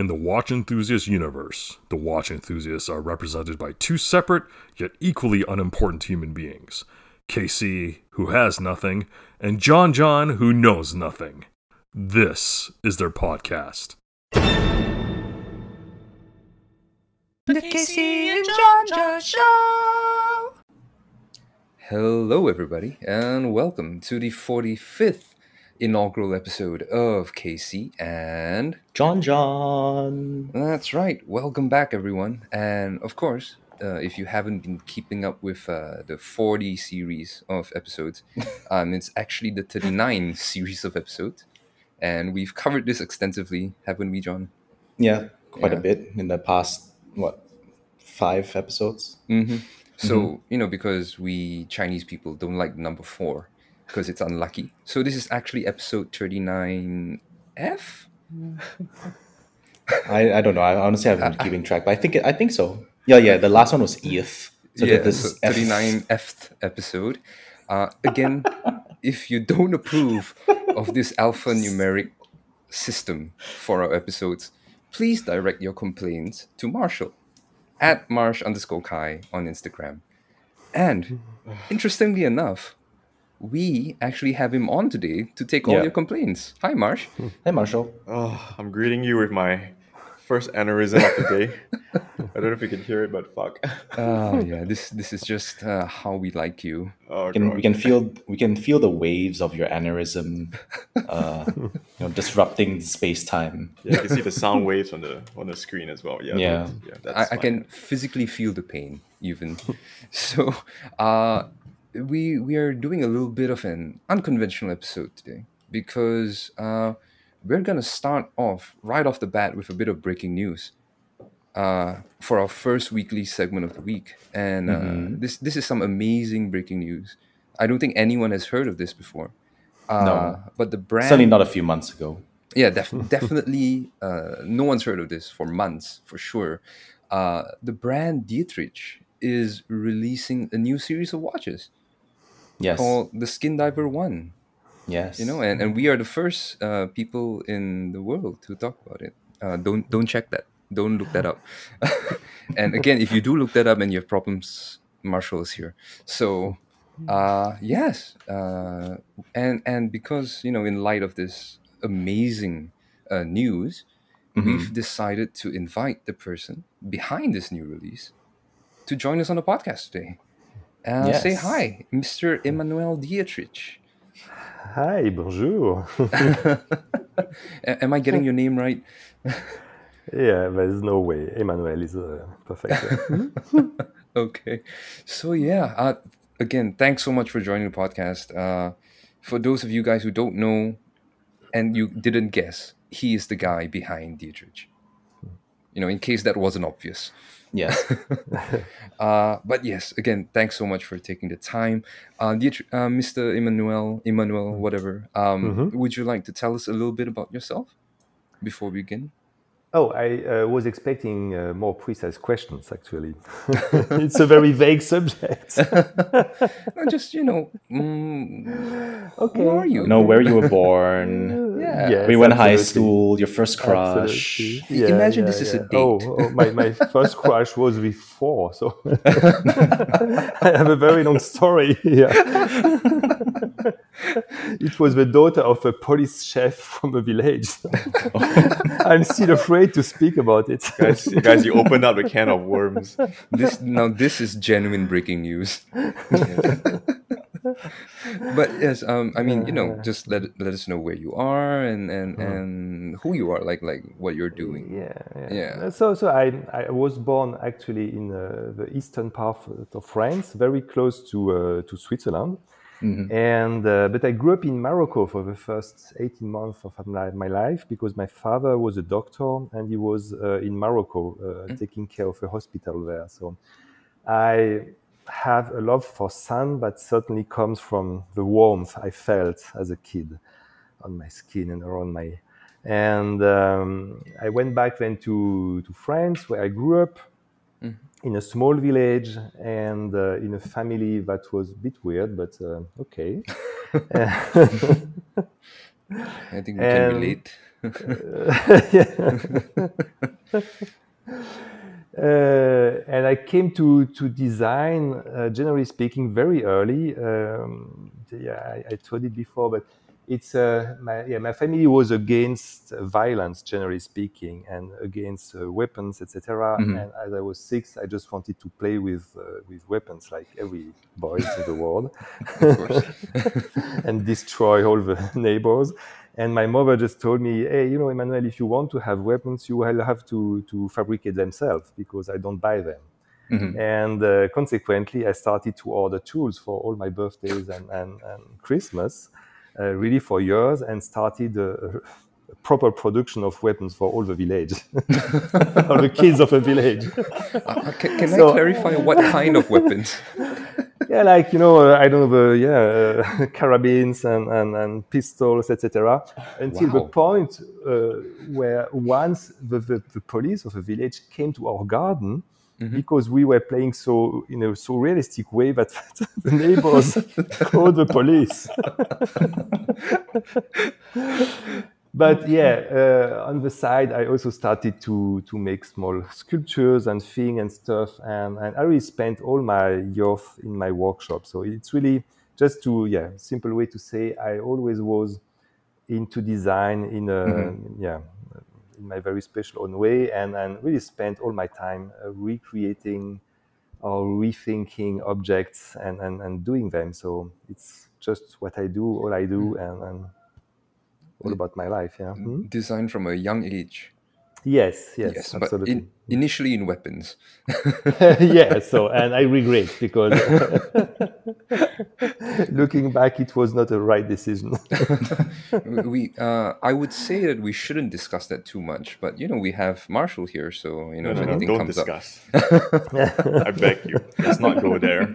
In the watch enthusiast universe, the watch enthusiasts are represented by two separate yet equally unimportant human beings KC, who has nothing, and John John, who knows nothing. This is their podcast. The Casey and John John Show. Hello, everybody, and welcome to the 45th inaugural episode of Casey and. John John. That's right, welcome back, everyone. And of course, uh, if you haven't been keeping up with uh, the 40 series of episodes, um, it's actually the 39 series of episodes. And we've covered this extensively, haven't we, John? Yeah, quite Yeah. a bit in the past, what, five episodes? Mm-hmm. So, Mm-hmm. you know, because we Chinese people don't like number four because it's unlucky. So, this is actually episode 39F? I, I don't know. I honestly haven't been keeping track, but I think I think so. Yeah, yeah. The last one was ETH. So yeah, this so is F. episode. Uh, again, if you don't approve of this alphanumeric system for our episodes, please direct your complaints to Marshall at marsh underscore kai on Instagram. And interestingly enough, we actually have him on today to take all Yeah. your complaints. Hi, Marsh. Hey, Marshall. Oh, I'm greeting you with my first aneurysm of the day. I don't know if you can hear it, but fuck. Oh yeah, this this is just uh, how we like you. Oh, We can, God. we can feel we can feel the waves of your aneurysm, uh, you know, disrupting space time. Yeah, you can see the sound waves on the on the screen as well. Yeah, Yeah. that's- yeah. That's I, I can physically feel the pain even. so uh we we are doing a little bit of an unconventional episode today because uh we're gonna start off right off the bat with a bit of breaking news. Uh, for our first weekly segment of the week, and uh, Mhm. this this is some amazing breaking news. I don't think anyone has heard of this before. Uh, No. but the brand Certainly not a few months ago. yeah, def- definitely. Uh, no one's heard of this for months, for sure. Uh, the brand Dietrich is releasing a new series of watches Yes. called the Skin Diver One. yes. You know, and, and we are the first uh, people in the world to talk about it. Uh, don't don't check that. Don't look that up. and again, if you do look that up and you have problems, Marshall is here. So uh, yes, uh, and and because you know, in light of this amazing uh, news, Mhm. we've decided to invite the person behind this new release to join us on the podcast today. Uh, Say hi, Mr. Emmanuel Dietrich. Hi, bonjour. Am I getting your name right? yeah, there's no way. Emmanuel is uh, perfect. Okay. So yeah, uh, again, thanks so much for joining the podcast. Uh, for those of you guys who don't know and you didn't guess, he is the guy behind Dietrich. You know, in case that wasn't obvious. Yes. Uh, but yes, again, thanks so much for taking the time. Uh, uh, Mr. Emmanuel, Emmanuel, whatever. Um, Would you like to tell us a little bit about yourself before we begin? Oh, I uh, was expecting uh, more precise questions, actually. it's a very vague subject. Uh, just you know, mm, okay. who are you? You know where you were born. Yeah. Yes, we went to high school. Your first crush. Absolutely. Imagine this is a Oh, date. oh, my, my first crush was with four, so I have a very long story here. it was the daughter of a police chef from a village. I'm still afraid to speak about it. guys, guys, you opened up a can of worms. this now this is genuine breaking news but yes um i mean you know just let let us know where you are and and and who you are like like what you're doing Yeah, yeah. Yeah. So, so I, I was born actually in uh, the eastern part of France, very close to uh, to Switzerland, and uh, but I grew up in Morocco for the first 18 months of my, life because my father was a doctor and he was uh, in Morocco uh, taking care of a hospital there. So I have a love for sun, but certainly comes from the warmth I felt as a kid on my skin and around my. And um, I went back then to, to France where I grew up in a small village and uh, in a family that was a bit weird, but uh, okay. i think we can And- relate Uh, and I came to to design, uh, generally speaking, very early. Um, yeah, I, I, told it before, but it's uh, my yeah my family was against violence, generally speaking, and against uh, weapons, etc. Mm-hmm. And as I was six, I just wanted to play with uh, with weapons, like every boy in the world, and destroy all the neighbors. And my mother just told me, hey, you know, Emmanuel, if you want to have weapons, you will have to, to fabricate themselves because I don't buy them. Mm-hmm. And uh, consequently, I started to order tools for all my birthdays and, and, and Christmas, really for years, and started a, a, proper production of weapons for all the village, all the kids of a village. Uh, can, can so, I clarify what kind of weapons? yeah, like you know, uh, I don't know, yeah, uh, carabines and, and, and pistols, etc. Until wow. the point uh, where once the, the, the, police of the village came to our garden. Mm-hmm. Because we were playing so in a so realistic way that the neighbors called the police. but yeah, uh, on the side, I also started to to make small sculptures and things and stuff, and, and I really spent all my youth in my workshop. So it's really just to yeah, simple way to say I always was into design in a mm-hmm. yeah in my very special own way, and and really spent all my time uh, recreating or rethinking objects and, and and doing them. So it's just what I do, all I do, mm-hmm. and, and all about my life. Yeah, hmm? designed from a young age. Yes, yes, yes absolutely. But in, initially in weapons. yeah, so and I regret because looking back, it was not a right decision. we, uh, I would say that we shouldn't discuss that too much, but you know, we have Marshall here, so you know, no, if no, anything no, don't comes discuss. up. I beg you, let's not go there.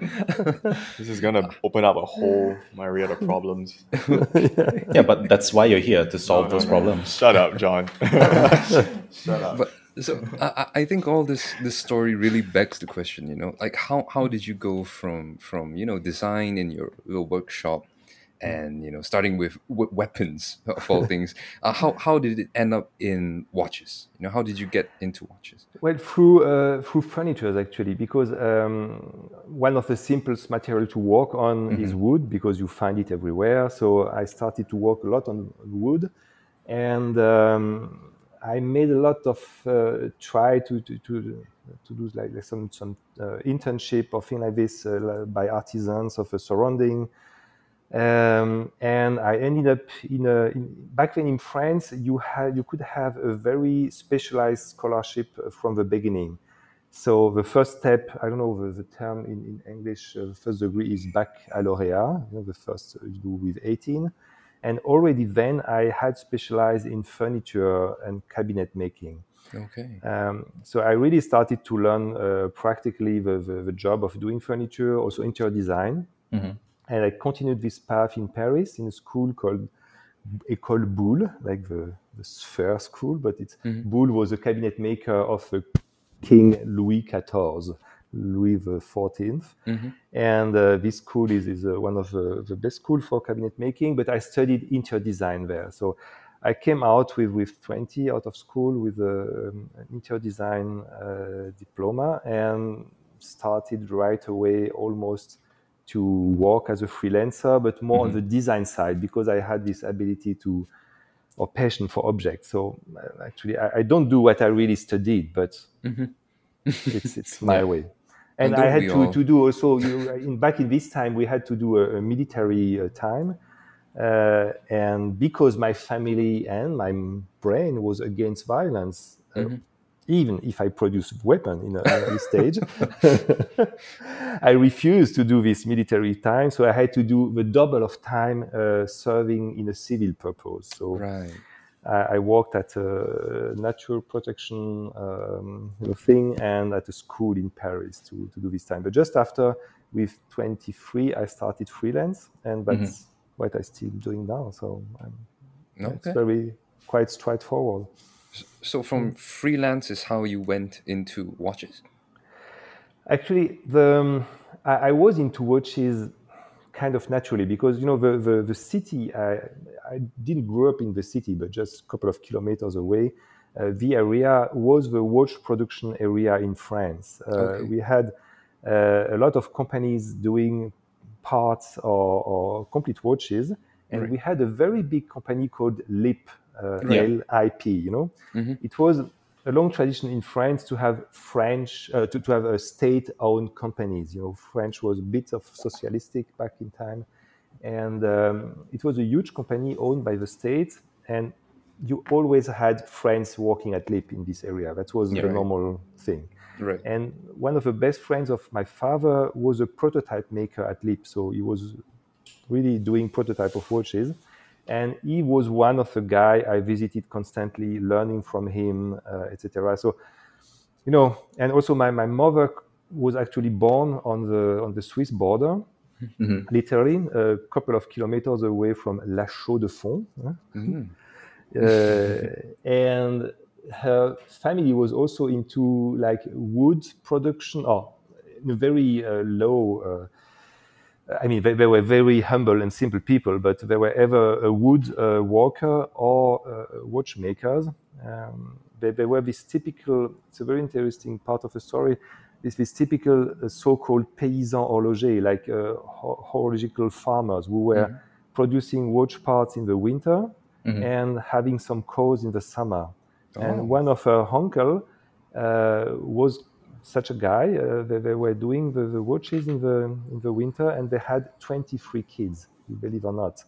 This is gonna open up a whole myriad of problems. yeah, but that's why you're here to solve those problems. Shut up, John. Shut up. But, so I, I think all this this story really begs the question you know like how how did you go from from you know design in your little workshop and you know starting with w- weapons of all things uh, how how did it end up in watches? You know how did you get into watches? Well through uh, through furniture actually because um, one of the simplest material to work on mm-hmm. is wood because you find it everywhere. So i started to work a lot on wood and um, I made a lot of uh, try to to to, to do like, like some some uh, internship or thing like this uh, by artisans of a surrounding. Um, and I ended up in a in, back then in France. You had you could have a very specialized scholarship from the beginning. So the first step, I don't know the, the term in, in English, uh, the first degree is baccalaureate. You know, the first you do with 18. And already then I had specialized in furniture and cabinet making. Okay. Um, so I really started to learn uh, practically the, the, the, job of doing furniture, also interior design. Mm-hmm. And I continued this path in Paris in a school called École Boulle, like the, the sphere school, but it's mm-hmm. Boulle was a cabinet maker of the King Louis XIV. Louis XIV. Mm-hmm. And uh, this school is, is uh, one of the, the best schools for cabinet making, but I studied interior design there. So I came out with, with 20 out of school with a, um, an interior design uh, diploma and started right away almost to work as a freelancer, but more mm-hmm. on the design side because I had this ability to or passion for objects. So uh, actually, I, I, don't do what I really studied, but mm-hmm. it's it's my yeah. way and I had to, to do also you, in back in this time we had to do a, a military uh, time, uh, and because my family and my brain was against violence, uh, mm-hmm. uh, even if I produce weapon in a early stage, I refused to do this military time. So I had to do the double of time uh, serving in a civil purpose. So. Right I, worked at a natural protection um, thing and at a school in Paris to, to do this time. But just after, with 23, I started freelance, and that's mm-hmm. what I still doing now. So okay. it's very quite straightforward. So from freelance is how you went into watches. Actually, the um, I, I was into watches kind of naturally because you know the the, the city. I, I didn't grow up in the city, but just a couple of kilometers away. Uh, the area was the watch production area in France. Uh, Okay. We had uh, a lot of companies doing parts or, or complete watches, and Right. we had a very big company called LIP, uh, Yeah. L-I-P. You know, Mhm. it was a long tradition in France to have French uh, to, to have a state-owned companies. You know, French was a bit of socialistic back in time, and um, it was a huge company owned by the state, and you always had friends working at LIP in this area. That was Yeah, the right. normal thing. Right. And one of the best friends of my father was a prototype maker at LIP, so he was really doing prototype of watches. And he was one of the guy I visited constantly, learning from him, uh, etc. So, you know, and also my, my mother was actually born on the on the Swiss border, literally a couple of kilometers away from La Chaux-de-Fonds. huh? Mhm. uh, and her family was also into like wood production or in a very uh, low uh, I mean, they, they were very humble and simple people, but they were ever a wood uh, worker or uh, watchmakers. Um, they, they were this typical, it's a very interesting part of the story, is this typical uh, so-called paysan horloger, like uh, horological farmers who were producing watch parts in the winter and having some cows in the summer. And one of her uncle uh, was such a guy. Uh, they, they were doing the, the watches in the in the winter, and they had 23 kids. You believe or not?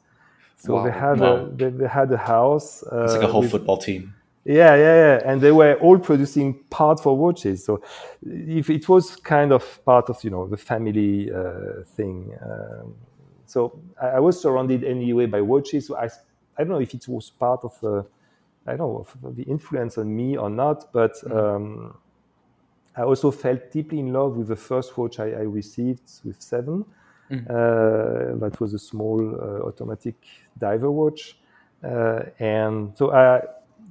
So they had Wow. a, they, they had a house. Uh, It's like a whole with- football team. yeah, yeah, yeah, and they were all producing parts for watches. So, if it was kind of part of you know the family uh, thing. Um, so I, I was surrounded anyway by watches. So I, I don't know if it was part of the, I don't know of the influence on me or not, but um, I also felt deeply in love with the first watch I, I received with 7 Uh, that was a small uh, automatic diver watch, uh, and so I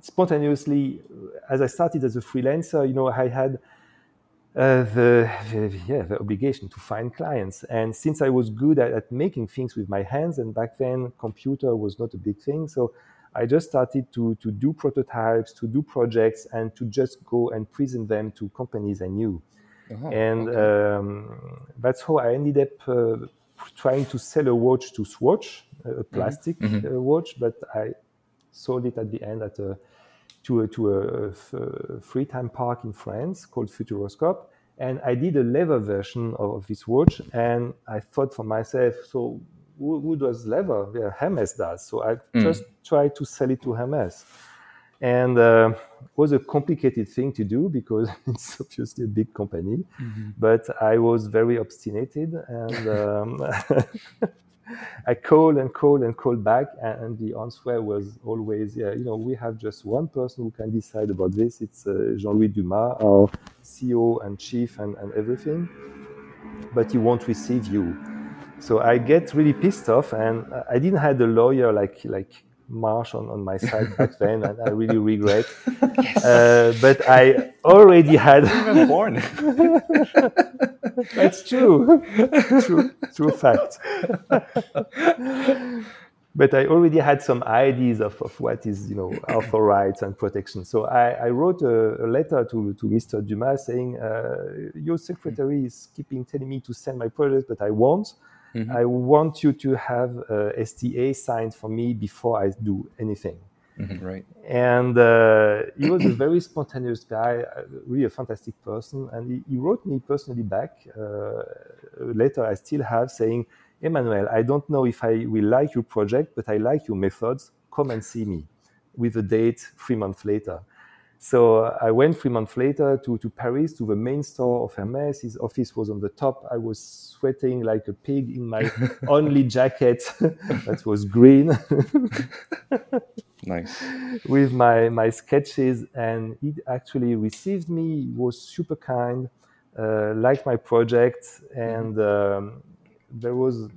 spontaneously, as I started as a freelancer, you know, I had uh, the, the yeah the obligation to find clients. And since I was good at, at making things with my hands, and back then computer was not a big thing, so I just started to to do prototypes, to do projects, and to just go and present them to companies I knew. Oh, and okay. um, that's how I ended up uh, trying to sell a watch to Swatch, a plastic uh, watch, but I sold it at the end at a to a, to a, f- a free time park in France called Futuroscope. And I did a leather version of this watch. And I thought for myself, so who, who does leather? Yeah, Hermes does. So I just tried to sell it to Hermes. And uh, it was a complicated thing to do because it's obviously a big company. But I was very obstinate and um, I called and called and called back, and, and the answer was always, yeah, you know, we have just one person who can decide about this. It's uh, Jean-Louis Dumas, our CEO and chief and, and everything, but he won't receive you. So I get really pissed off, and I didn't have a lawyer like like Marsh on, on my side back then, and I really regret. Uh, but I already had. Even born. That's true. true, true fact. but I already had some ideas of, of what is, you know, author rights and protection. So I, I wrote a, a letter to, to Mr. Dumas saying, uh, your secretary is keeping telling me to send my project, but I won't. I want you to have uh, STA signed for me before I do anything right. and uh, he was a very spontaneous guy, uh, really a fantastic person. And he, he wrote me personally back uh, a letter I still have saying, Emmanuel, I don't know if I will like your project, but I like your methods. Come and see me with a date three months later. So I went three months later to, to Paris to the main store of Hermes. His office was on the top. I was sweating like a pig in my only jacket that was green. Nice. with my my sketches and he actually received me he was super kind uh, liked my project and um, there was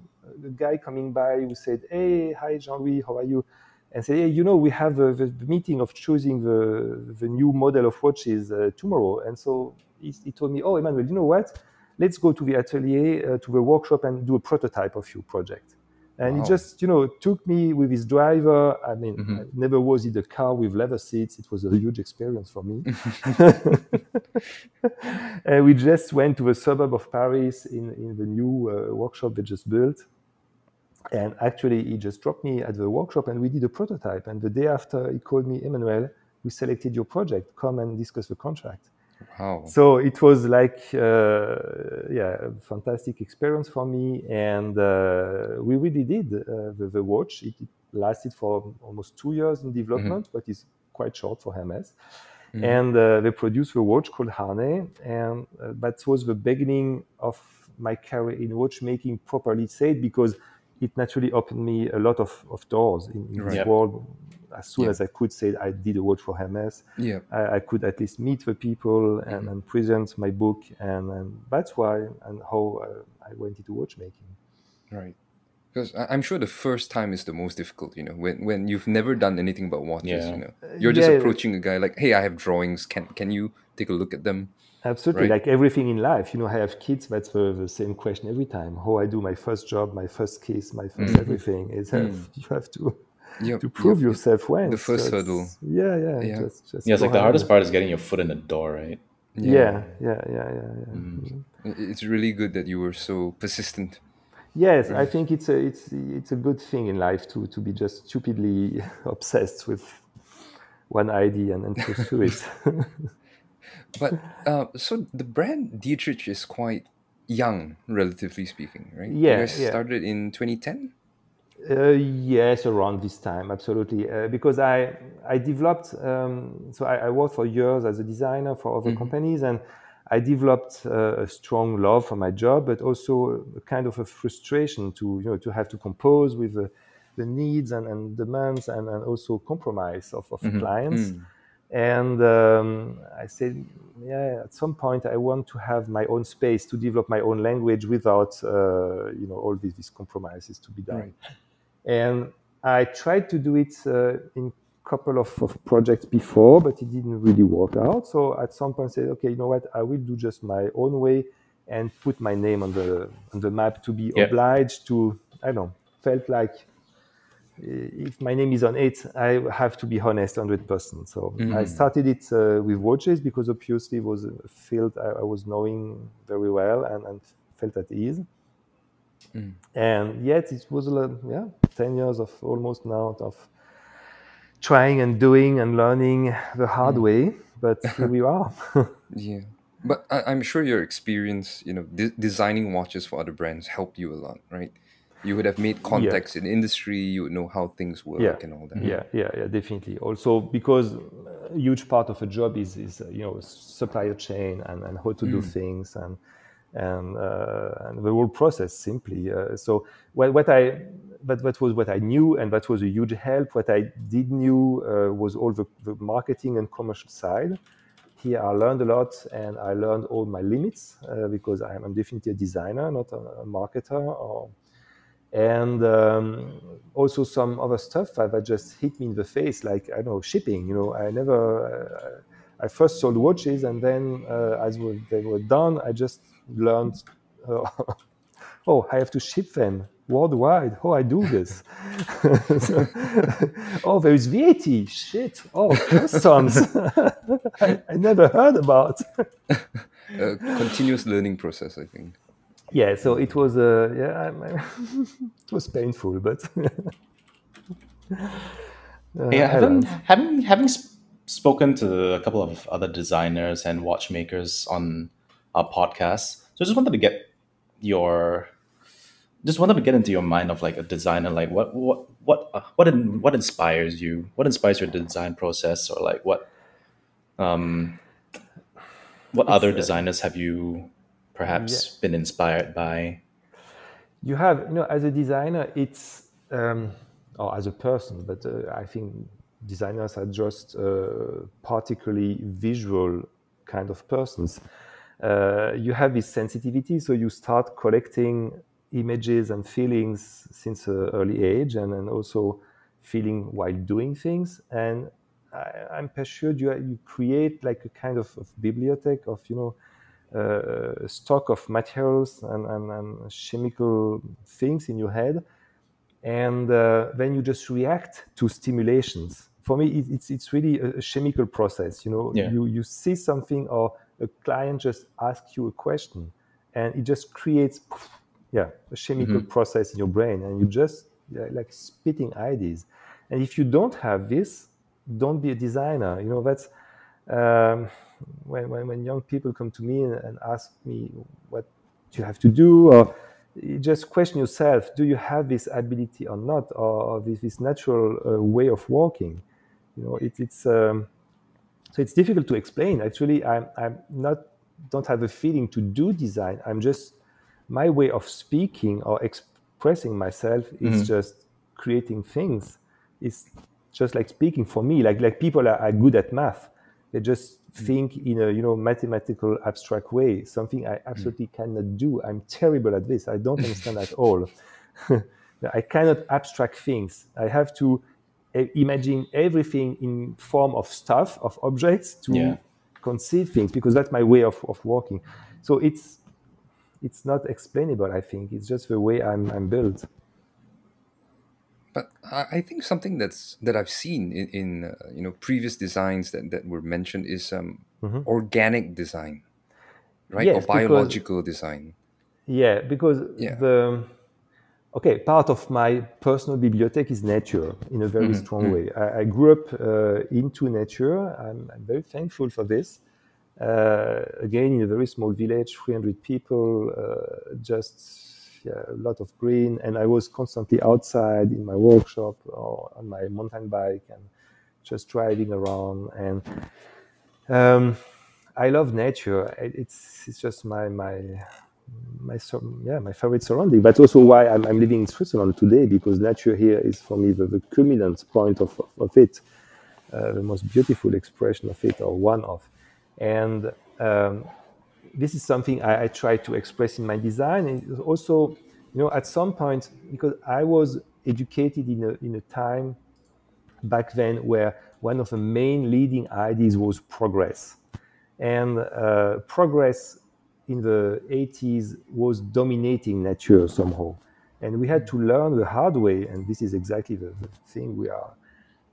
a guy coming by who said hey hi jean-louis how are you and say, hey you know we have a, the, meeting of choosing the the new model of watches uh, tomorrow and so he, he told me oh emmanuel you know what let's go to the atelier, uh, to the workshop, and do a prototype of your project. And Wow. he just, you know, took me with his driver. I mean, Mhm. I never was in a car with leather seats. It was a huge experience for me. and we just went to the suburb of Paris in, in the new uh, workshop they just built. And actually, he just dropped me at the workshop and we did a prototype. And the day after, he called me, Emmanuel, we selected your project. Come and discuss the contract. Wow. So it was like, uh, yeah, a fantastic experience for me. And uh, we really did uh, the, the watch. It, it lasted for almost two years in development, but it's quite short for Hermes. And uh, they produced a watch called Harnais. And uh, that was the beginning of my career in watchmaking, properly said, because it naturally opened me a lot of, of doors in, in Right. this Yep. world. As soon Yeah. as I could say I did a watch for Hermes, Yeah. I, I could at least meet the people and, and present my book, and, and that's why and how uh, I went into watchmaking. Right. Because I- I'm sure the first time is the most difficult, you know, when, when you've never done anything but watches, Yeah. you know. You're just yeah. approaching a guy like, hey, I have drawings. Can can you take a look at them? Absolutely, Right. like everything in life. You know, I have kids. That's the, the same question every time. How I do my first job, my first kiss, my 1st mm-hmm. everything. Is mm. have, you have to Yep, to prove yep. yourself when the first it's- hurdle. Yeah, yeah, Yeah. Just, just Yeah, it's like the hardest part is getting your foot in the door, right? Yeah, yeah, yeah, yeah, yeah. Mm. Mm-hmm. I- It's really good that you were so persistent. Yes, I mm. think it's a it's it's a good thing in life to to be just stupidly obsessed with one idea and, and pursue it. But uh, so the brand Dietrich is quite young, relatively speaking, right? Yeah, You guys yeah. started in 2010? Uh, yes, around this time, absolutely. Uh, because I I developed um, so I, I worked for years as a designer for other companies, and I developed uh, a strong love for my job, but also a kind of a frustration to you know to have to compose with the, the needs and, and demands and, and also compromise of, of clients. And um, I said, yeah, at some point I want to have my own space to develop my own language without, uh, you know, all these, these compromises to be done. And I tried to do it uh, in a couple of, of projects before, but it didn't really work out. So at some point I said, okay, you know what, I will do just my own way and put my name on the on the map to be Yeah. obliged to, I don't know, felt like if my name is on it, I have to be honest 100%. So mm. I started it uh, with watches because obviously it was a field I, I was knowing very well and, and felt at ease. Mm. And yet it was, a lot- yeah, 10 years of almost now of trying and doing and learning the hard mm. way. But here we are. Yeah. But I, I'm sure your experience, you know, de- designing watches for other brands helped you a lot, right? You would have made contacts in industry, you would know how things work yeah. and all that. Yeah, yeah, yeah, definitely. Also, because a huge part of a job is, is uh, you know supplier chain and, and how to do things and and uh, and the whole process simply. Uh, so what, what I but that was what I knew and that was a huge help. What I did knew uh, was all the, the marketing and commercial side. Here I learned a lot and I learned all my limits uh, because I'm, I'm definitely a designer, not a, a marketer or and um, also some other stuff that, just hit me in the face, like I don't know shipping. You know, I never. Uh, I first sold watches, and then uh, as we- they were done, I just learned. Uh, oh, I have to ship them worldwide. Oh, I do this? oh, there is VAT. Shit. Oh, customs. I, I never heard about. A continuous learning process, I think. Yeah so it was uh, yeah I'm- I'm- it was painful but uh, Yeah, I having having having sp- spoken to a couple of other designers and watchmakers on our podcast, so I just wanted to get your just wanted to get into your mind of like a designer, like what what what uh, what in, what inspires you? What inspires your design process, or like what um what other designers have you perhaps been inspired by? you have you know as a designer it's um, or as a person but uh, i think designers are just uh, particularly visual kind of persons. Uh, you have this sensitivity so you start collecting images and feelings since an early age and, and also feeling while doing things. And I, i'm persuaded you, you create like a kind of, of bibliothèque of you know uh, stock of materials and, and, and, chemical things in your head, and uh, then you just react to stimulations. For me, it, it's it's really a, a, chemical process. You know, yeah. you you see something or a client just asks you a question, and it just creates, yeah, a chemical mm-hmm. process in your brain, and you just yeah, like spitting ideas. And if you don't have this, don't be a designer. You know, that's um, when, when, when young people come to me and, ask me what you have to do, or you just question yourself: Do you have this ability or not, or this, this natural uh, way of walking? You know, it, it's um, so it's difficult to explain. Actually, I'm I'm not don't have a feeling to do design. I'm just my way of speaking or expressing myself is mm-hmm. just creating things. It's just like speaking for me. Like like people are, are good at math. They just mm. Think in a you know mathematical abstract way. Something I absolutely mm. cannot do. I'm terrible at this. I don't understand at all. I cannot abstract things. I have to imagine everything in form of stuff of objects to yeah. conceive things because that's my way of, of working so it's it's not explainable i think it's just the way i'm, I'm built but I think something that's that I've seen in, in uh, you know previous designs that, that were mentioned is um, mm-hmm. organic design, right? Yes, or biological because, design. Yeah, because yeah. the okay, part of my personal bibliothèque is nature in a very mm-hmm. strong mm-hmm. way. I, I, grew up uh, into nature. I'm, I'm, very thankful for this. Uh, again, in a very small village, 300 people, uh, just a lot of green, and I was constantly outside in my workshop or on my mountain bike and just driving around. And um, I love nature. It's it's just my my my yeah my favorite surrounding. But also why I'm, I'm living in Switzerland today because nature here is for me the, the culminant point of, of, of it, uh, the most beautiful expression of it or one of, and um, this is something I, I, try to express in my design. And also, you know, at some point because I was educated in a in a time back then where one of the main leading ideas was progress, and uh, progress in the 80s was dominating nature somehow. And we had to learn the hard way, and this is exactly the, the thing we are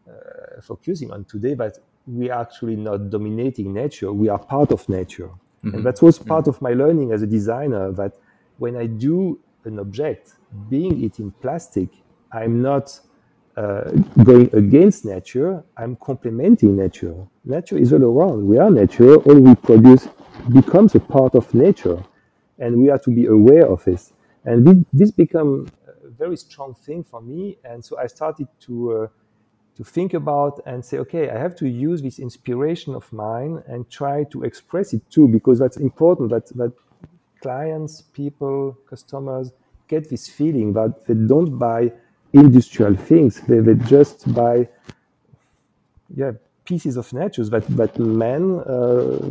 uh, focusing on today, but we are actually not dominating nature, we are part of nature. Mm-hmm. And that was part mm-hmm. of my learning as a designer that when I do an object, being it in plastic, I'm not uh, going against nature, I'm complementing nature. Nature is all around. We are nature. All we produce becomes a part of nature, and we are to be aware of this. And this, this became a very strong thing for me. And so I started to uh, to think about and say, okay, I have to use this inspiration of mine and try to express it too, because that's important. That that clients, people, customers get this feeling that they don't buy industrial things. They, they just buy, yeah, pieces of nature that that man, uh,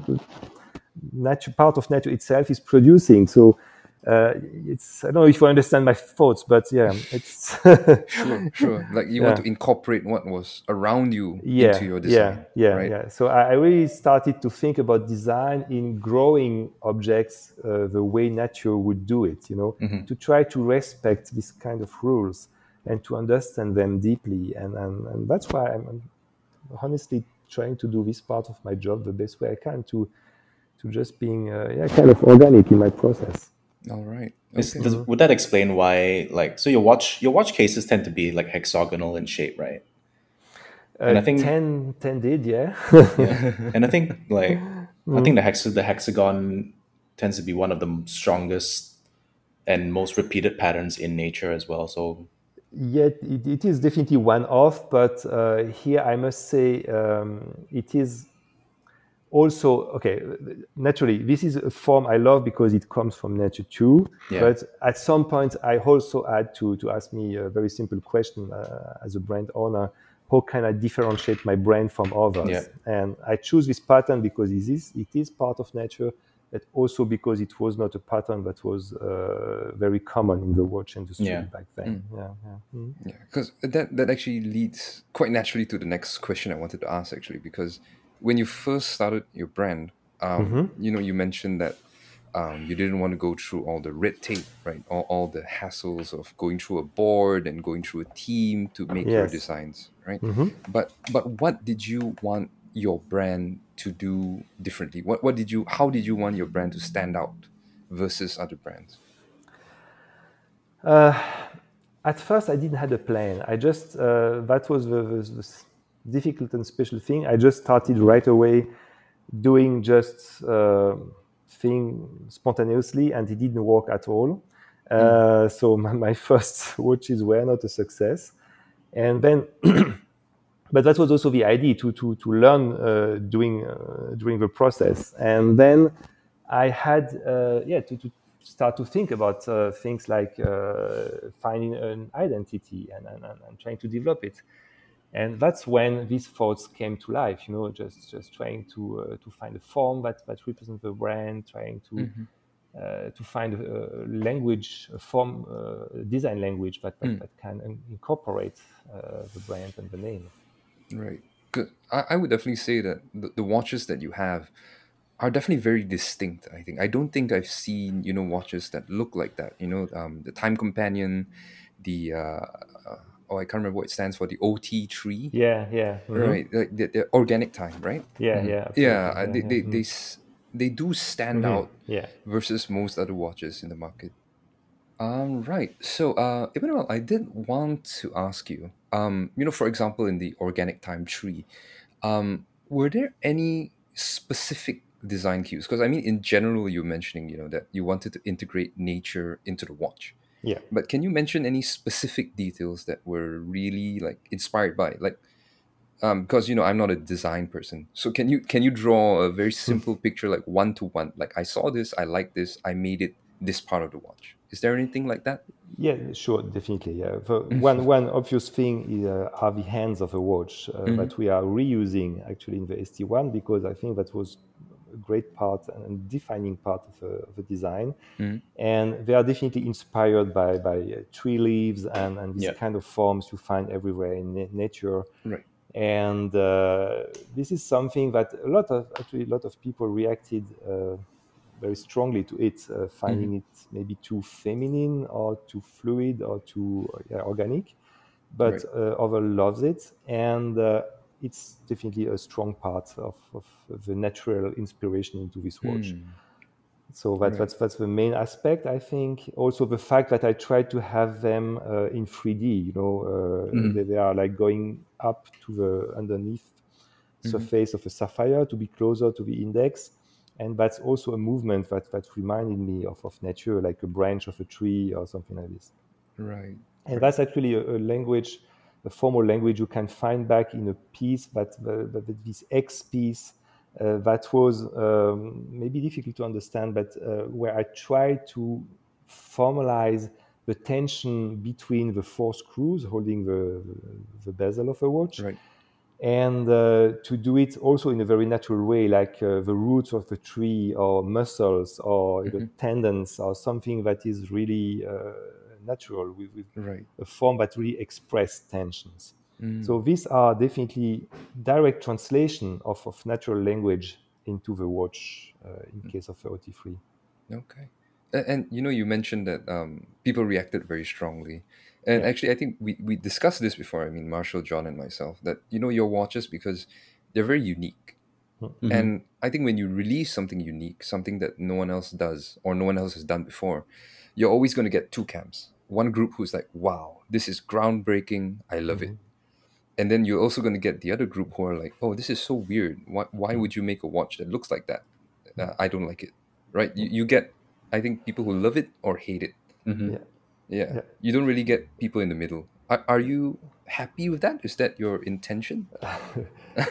nature, part of nature itself is producing. So. Uh, it's I don't know if you understand my thoughts, but yeah, it's sure, sure. Like you yeah. want to incorporate what was around you yeah, into your design. Yeah, yeah, right? yeah. So I, really started to think about design in growing objects uh, the way nature would do it. You know, mm-hmm. to try to respect these kind of rules and to understand them deeply. And, and, and that's why I'm, I'm honestly trying to do this part of my job the best way I can to to just being uh, yeah kind of organic in my process. All right. Okay. does, would that explain why like so your watch your watch cases tend to be like hexagonal in shape, right? Uh, and I think 10, 10 did, yeah. yeah. And I think like mm. I think the hex the hexagon tends to be one of the strongest and most repeated patterns in nature as well. So Yet it, it is definitely one off, but uh, here I must say um, it is also okay. Naturally, this is a form I love because it comes from nature too. Yeah. But at some point, I also had to to ask me a very simple question uh, as a brand owner: How can I differentiate my brand from others? Yeah. And I choose this pattern because it is it is part of nature but also because it was not a pattern that was uh, very common in the watch industry yeah. back then. Mm. Yeah, yeah, mm. yeah. Because that that actually leads quite naturally to the next question I wanted to ask actually, because when you first started your brand, um, mm-hmm. you know, you mentioned that um, you didn't want to go through all the red tape, right? All, all the hassles of going through a board and going through a team to make your designs, right? Mhm. But but what did you want your brand to do differently? What what did you how did you want your brand to stand out versus other brands? Uh, at first, I didn't have a plan. I just uh, that was the, the, the difficult and special thing. I just started right away doing just uh, thing spontaneously, and it didn't work at all. Uh, So my, my first watches were not a success, and then. but that was also the idea to to to learn uh, doing uh, during the process, and then I had uh, yeah to, to start to think about uh, things like uh, finding an identity and, and, and trying to develop it, and that's when these thoughts came to life. You know, just just trying to uh, to find a form that that represents the brand, trying to. Uh, to find a, language, a form, uh, design language that, that, that can incorporate uh, the brand and the name. Right. Good. I, I would definitely say that the, the watches that you have are definitely very distinct. I think I don't think I've seen you know watches that look like that. You know, um, the Time Companion, the uh, oh I can't remember what it stands for. The OT3. Yeah, yeah, mhm. Right. Like the, the organic time. Right. Yeah, Mhm. yeah, Yeah. uh, They Yeah, they yeah, they, mhm. s- they do stand Mhm. out Yeah. versus most other watches in the market. Um, right. So, uh, Emmanuel, I did want to ask you, um, you know, for example, in the organic time tree, um, were there any specific design cues? Because I mean, in general, you're mentioning, you know, that you wanted to integrate nature into the watch. Yeah. But can you mention any specific details that were really like inspired by, like, um, because you know I'm not a design person, so can you can you draw a very simple picture, like one to one? Like I saw this, I like this, I made it this part of the watch. Is there anything like that? Yeah, sure, definitely. Yeah, the one one obvious thing is, uh, are the hands of a watch uh, that we are reusing actually in the ST1 because I think that was a great part and defining part of the, of the design, and they are definitely inspired by by uh, tree leaves and and these Yeah. kind of forms you find everywhere in na- nature. Right. And uh, this is something that a lot of actually a lot of people reacted. Uh, very strongly to it, uh, finding it maybe too feminine or too fluid or too uh, yeah, organic. But Right. uh, other loves it, and it's definitely a strong part of, of the natural inspiration into this watch. So that, that's that's the main aspect, I think. Also, the fact that I tried to have them uh, in 3D. You know, uh, they, they are like going up to the underneath surface of a sapphire to be closer to the index, and that's also a movement that that reminded me of of nature, like a branch of a tree or something like this. Right. And that's actually a, a language, a formal language you can find back in a piece that, that, that this X piece uh, that was um, maybe difficult to understand, but uh, where I tried to formalize the tension between the four screws holding the, the bezel of a watch Right. and uh, to do it also in a very natural way, like uh, the roots of a tree or muscles or the tendons or something that is really uh, natural with, with Right. a form that really express tensions. So these are definitely direct translation of, of natural language into the watch uh, in case of the OT3. Okay. And, and you know, you mentioned that um, people reacted very strongly. And actually, I think we, we discussed this before. I mean, Marshall, John, and myself, that, you know, your watches, because they're very unique. And I think when you release something unique, something that no one else does or no one else has done before, you're always going to get two camps. One group who's like, wow, this is groundbreaking. I love it. Mm-hmm. And then you're also going to get the other group who are like, oh, this is so weird. Why, why would you make a watch that looks like that? Uh, mm-hmm. I don't like it. Right? You, you get, I think, people who love it or hate it. Mm-hmm. Yeah. Yeah. Yeah. You don't really get people in the middle. Are, are you happy with that? Is that your intention?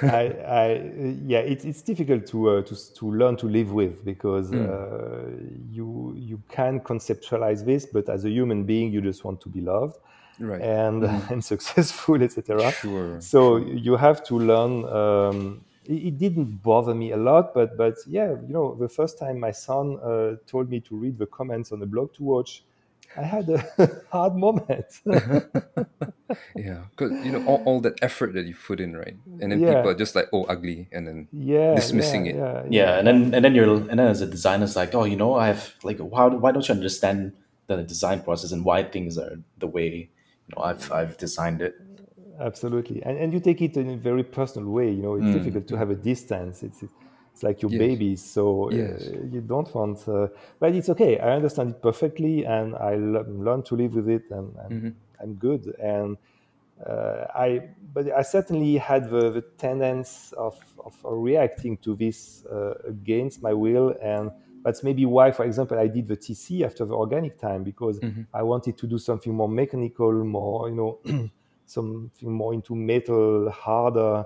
I, I, yeah, it's, it's difficult to, uh, to, to learn to live with because Hmm. uh, you, you can conceptualize this, but as a human being, you just want to be loved Right. and, and successful, etc. Sure, So you have to learn. Um, it, it didn't bother me a lot, but but yeah, you know, the first time my son uh, told me to read the comments on the blog to watch, I had a hard moment. yeah, because you know all, all that effort that you put in, right? And then Yeah. people are just like, oh, ugly, and then yeah, Dismissing yeah, it. Yeah, yeah and then and then you're and then as a designer it's like oh you know i've like how why don't you understand the design process and why things are the way you know i've i've designed it absolutely and, and you take it in a very personal way you know it's mm. difficult to have a distance it's it's like your Yes. baby so uh, Yes. you don't want uh, but it's okay i understand it perfectly and i le- learn to live with it and, and i'm good and uh, I, but I certainly had the, the tendency of, of reacting to this uh, against my will, and that's maybe why, for example, I did the TC after the organic time because I wanted to do something more mechanical, more you know, something more into metal, harder,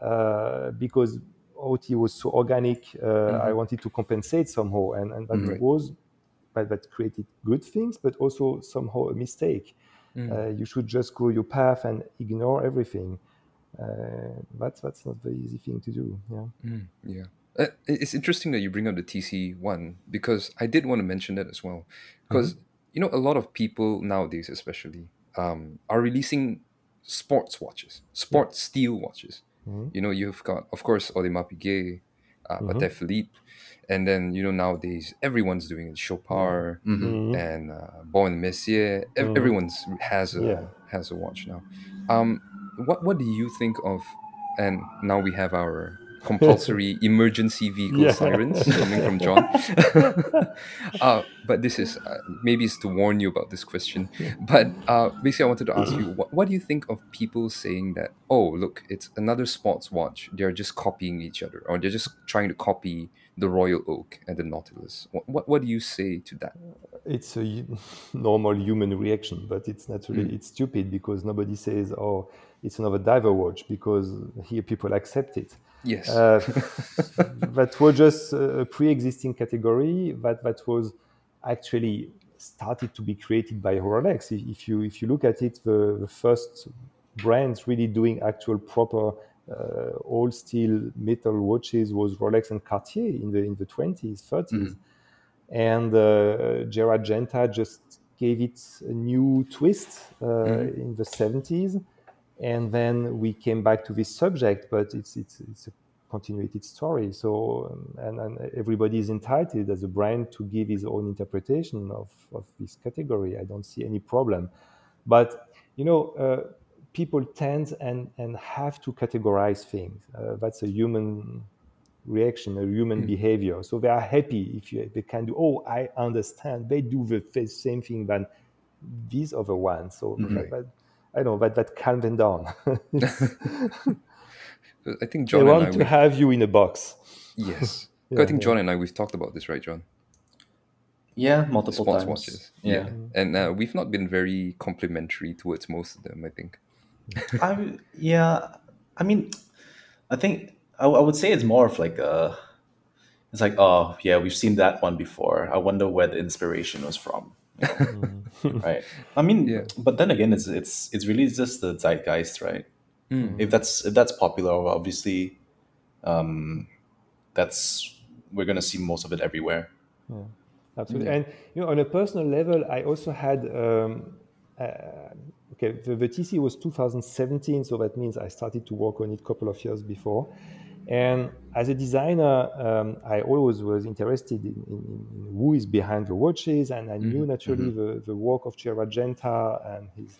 uh, because OT was so organic. Uh, I wanted to compensate somehow, and, and that Right. was but that created good things, but also somehow a mistake. Uh, you should just go your path and ignore everything. Uh, that's that's not the easy thing to do. Yeah. Mm, yeah. Uh, it's interesting that you bring up the TC one because I did want to mention that as well. Because you know, a lot of people nowadays, especially, um, are releasing sports watches, sports steel watches. You know, you've got, of course, Audemars Piguet, uh, Patek Philippe, and then you know nowadays everyone's doing it. Chopard and uh, Baume & Mercier. Ev- Everyone's has a Yeah. has a watch now. Um, what what do you think of? And now we have our compulsory emergency vehicle Yeah. sirens coming from John. uh, but this is uh, maybe it's to warn you about this question. But uh, basically, I wanted to ask you, what, what do you think of people saying that? Oh, look, it's another sports watch. They're just copying each other, or they're just trying to copy the Royal Oak and the Nautilus. What what, what do you say to that? It's a normal human reaction, but it's naturally it's stupid because nobody says, "Oh, it's another diver watch," because here people accept it. Yes. Uh, that was just a pre-existing category that that was actually started to be created by Rolex. If you if you look at it, the, the first brands really doing actual proper uh, all steel metal watches was Rolex and Cartier in the in the 20s, 30s and uh, Gerald Genta just gave it a new twist uh, in the 70s, and then we came back to this subject, but it's it's it's a continuated story. So um, and, and everybody is entitled as a brand to give his own interpretation of, of this category. I don't see any problem, but you know. Uh, People tend and, and have to categorize things. Uh, that's a human reaction, a human behavior. So they are happy if you, they can do. Oh, I understand. They do the same thing than these other ones. So that- I don't know that that calm them down. I think they John and I. want to we- have you in a box. yes. Yeah, I think yeah. John and I we've talked about this, right, John? yeah multiple Sports times watches. yeah, And uh, we've not been very complimentary towards most of them. I think. I yeah, I mean, I think I, I would say it's more of like a. It's like oh yeah, we've seen that one before. I wonder where the inspiration was from. You know? right. I mean, Yeah. but then again, it's it's it's really just the zeitgeist, right? If that's if that's popular, obviously, um, that's we're gonna see most of it everywhere. Yeah, Absolutely. And you know, on a personal level, I also had. Um, uh, okay, the, the TC was 2017, so that means I started to work on it a couple of years before. And as a designer, um, I always was interested in, in, in who is behind the watches, and I knew naturally the, the work of Gerald Genta and his.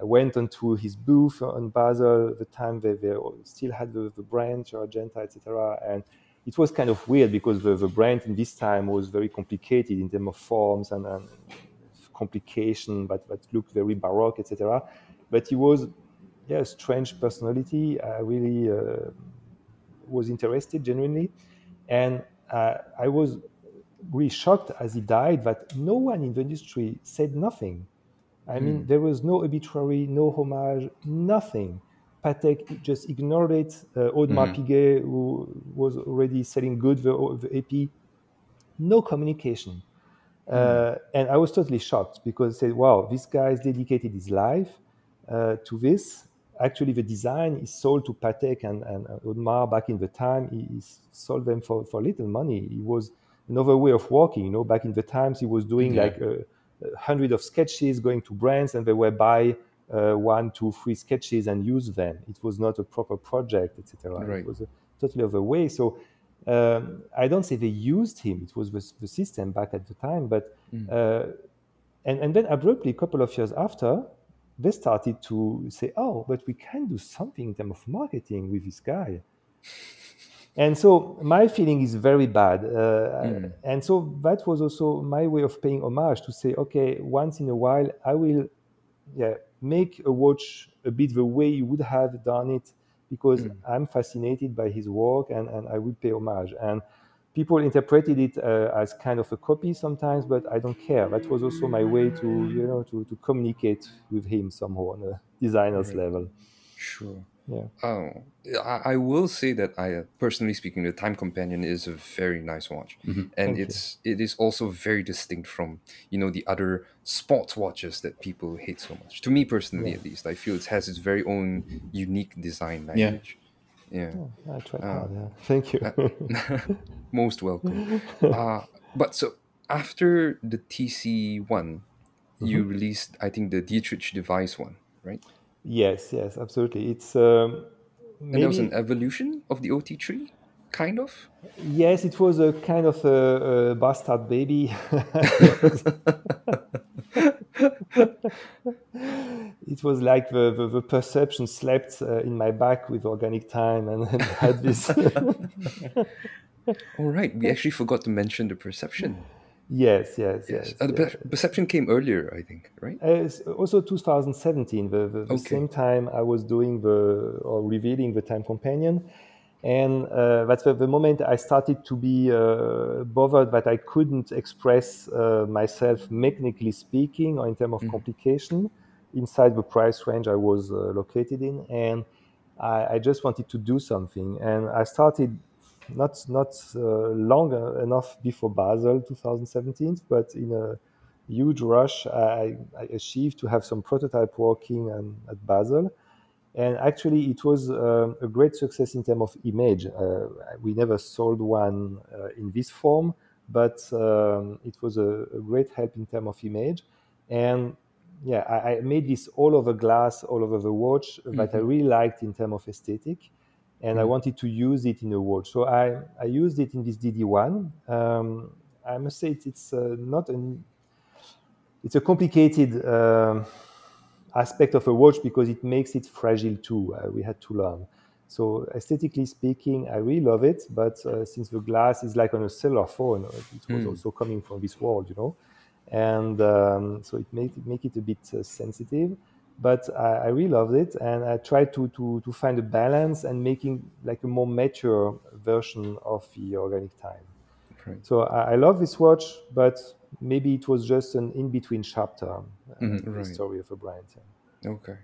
I went onto his booth on Basel the time they, they still had the, the brand Gerald Genta, etc. And it was kind of weird because the, the brand in this time was very complicated in terms of forms and, and complication, but that looked very baroque, etc. But he was, yeah, a strange personality. I really uh, was interested genuinely, and uh, I was really shocked as he died that no one in the industry said nothing. I mean, there was no obituary, no homage, nothing. Patek just ignored it. Uh, Audemars Piguet, who was already selling good the, the AP, no communication. Uh, and I was totally shocked because I said, wow, this guy's dedicated his life uh, to this. Actually, the design is sold to Patek and, and Audemars back in the time. He, he sold them for, for little money. It was another way of working. You know, back in the times, he was doing like a, hundred of sketches going to brands, and they were buy uh, one, two, three sketches and use them. It was not a proper project, etc. Right. It was a totally other way. So um, I don't say they used him; it was the, the system back at the time. But uh, and and then abruptly, a couple of years after, they started to say, "Oh, but we can do something in terms of marketing with this guy." And so my feeling is very bad. Uh, And so that was also my way of paying homage to say, okay, once in a while, I will yeah, make a watch a bit the way you would have done it because I'm fascinated by his work and, and I would pay homage. And people interpreted it uh, as kind of a copy sometimes, but I don't care. That was also my way to, you know, to, to communicate with him somehow on a designer's level. Sure. Yeah. Oh, I, I will say that I, uh, personally speaking, the Time Companion is a very nice watch, and it's it is also very distinct from you know the other sports watches that people hate so much. To me personally, at least, I feel it has its very own unique design Yeah. Language. Yeah. I tried hard. Yeah. Thank you. Most welcome. uh, but so after the TC one, you released I think the Dietrich device one, right? yes, yes, absolutely. It's um, And that was an evolution of the OT3, kind of. Yes, it was a kind of a, a bastard baby. it was like the, the, the perception slept uh, in my back with organic time and, and had this. All right, we actually forgot to mention the perception. yes, yes, yes. Uh, the yes. per- perception came earlier, I think, right? Uh, also 2017, the, the, the Okay. same time I was doing the or revealing the Time Companion, and uh, that's the, the moment I started to be uh, bothered that I couldn't express uh, myself mechanically speaking or in terms of complication inside the price range I was uh, located in, and I, I just wanted to do something, and I started not not uh, long enough before Basel 2017, but in a huge rush, I, I achieved to have some prototype working um, at Basel. And actually, it was um, a great success in terms of image. Uh, we never sold one uh, in this form, but um, it was a, a great help in terms of image. And yeah, I, I made this all over glass, all over the watch that I really liked in terms of aesthetic. And I wanted to use it in a watch. So I, I used it in this DD1. Um, I must say it, it's uh, not an it's a complicated um aspect of a watch because it makes it fragile too. Uh, we had to learn. So aesthetically speaking, I really love it. But uh, since the glass is like on a cellular phone, uh, it was also coming from this world, you know, and um, so it made it make it a bit uh, sensitive. But I, I really loved it, and I tried to, to to find a balance and making like a more mature version of the organic time. Right. So I, I love this watch, but maybe it was just an in-between chapter uh, in the right. story of a brand. Okay.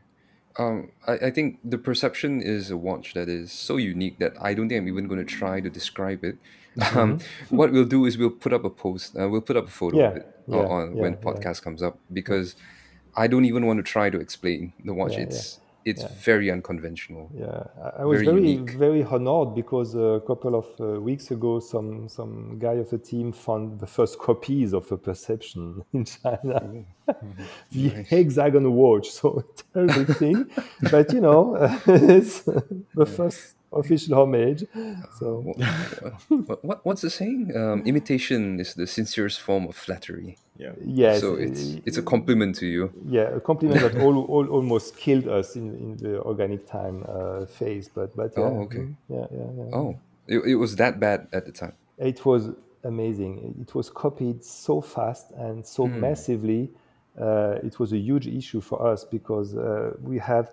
Um, I, I think the perception is a watch that is so unique that I don't think I'm even going to try to describe it. Um, what we'll do is we'll put up a post, uh, we'll put up a photo Yeah, of it yeah, on, on when yeah, yeah. podcast comes up because I don't even want to try to explain the watch. Yeah, it's it's very unconventional. Yeah, I- was Very very very honored because a couple of uh, weeks ago, some some guy of the team found the first copies of a Perception in China, the hexagon watch. So terrible thing, but you know, it's the first official homage. So what, what, what's the saying? Um, imitation is the sincerest form of flattery. Yeah. yes, so it's it's a compliment to you. yeah, a compliment that all, all, almost killed us in, in the organic time uh, phase. But but yeah, Oh, okay. mm, yeah, yeah, yeah. Oh, it, it was that bad at the time. It was amazing. It was copied so fast and so massively. Uh, it was a huge issue for us because uh, we have,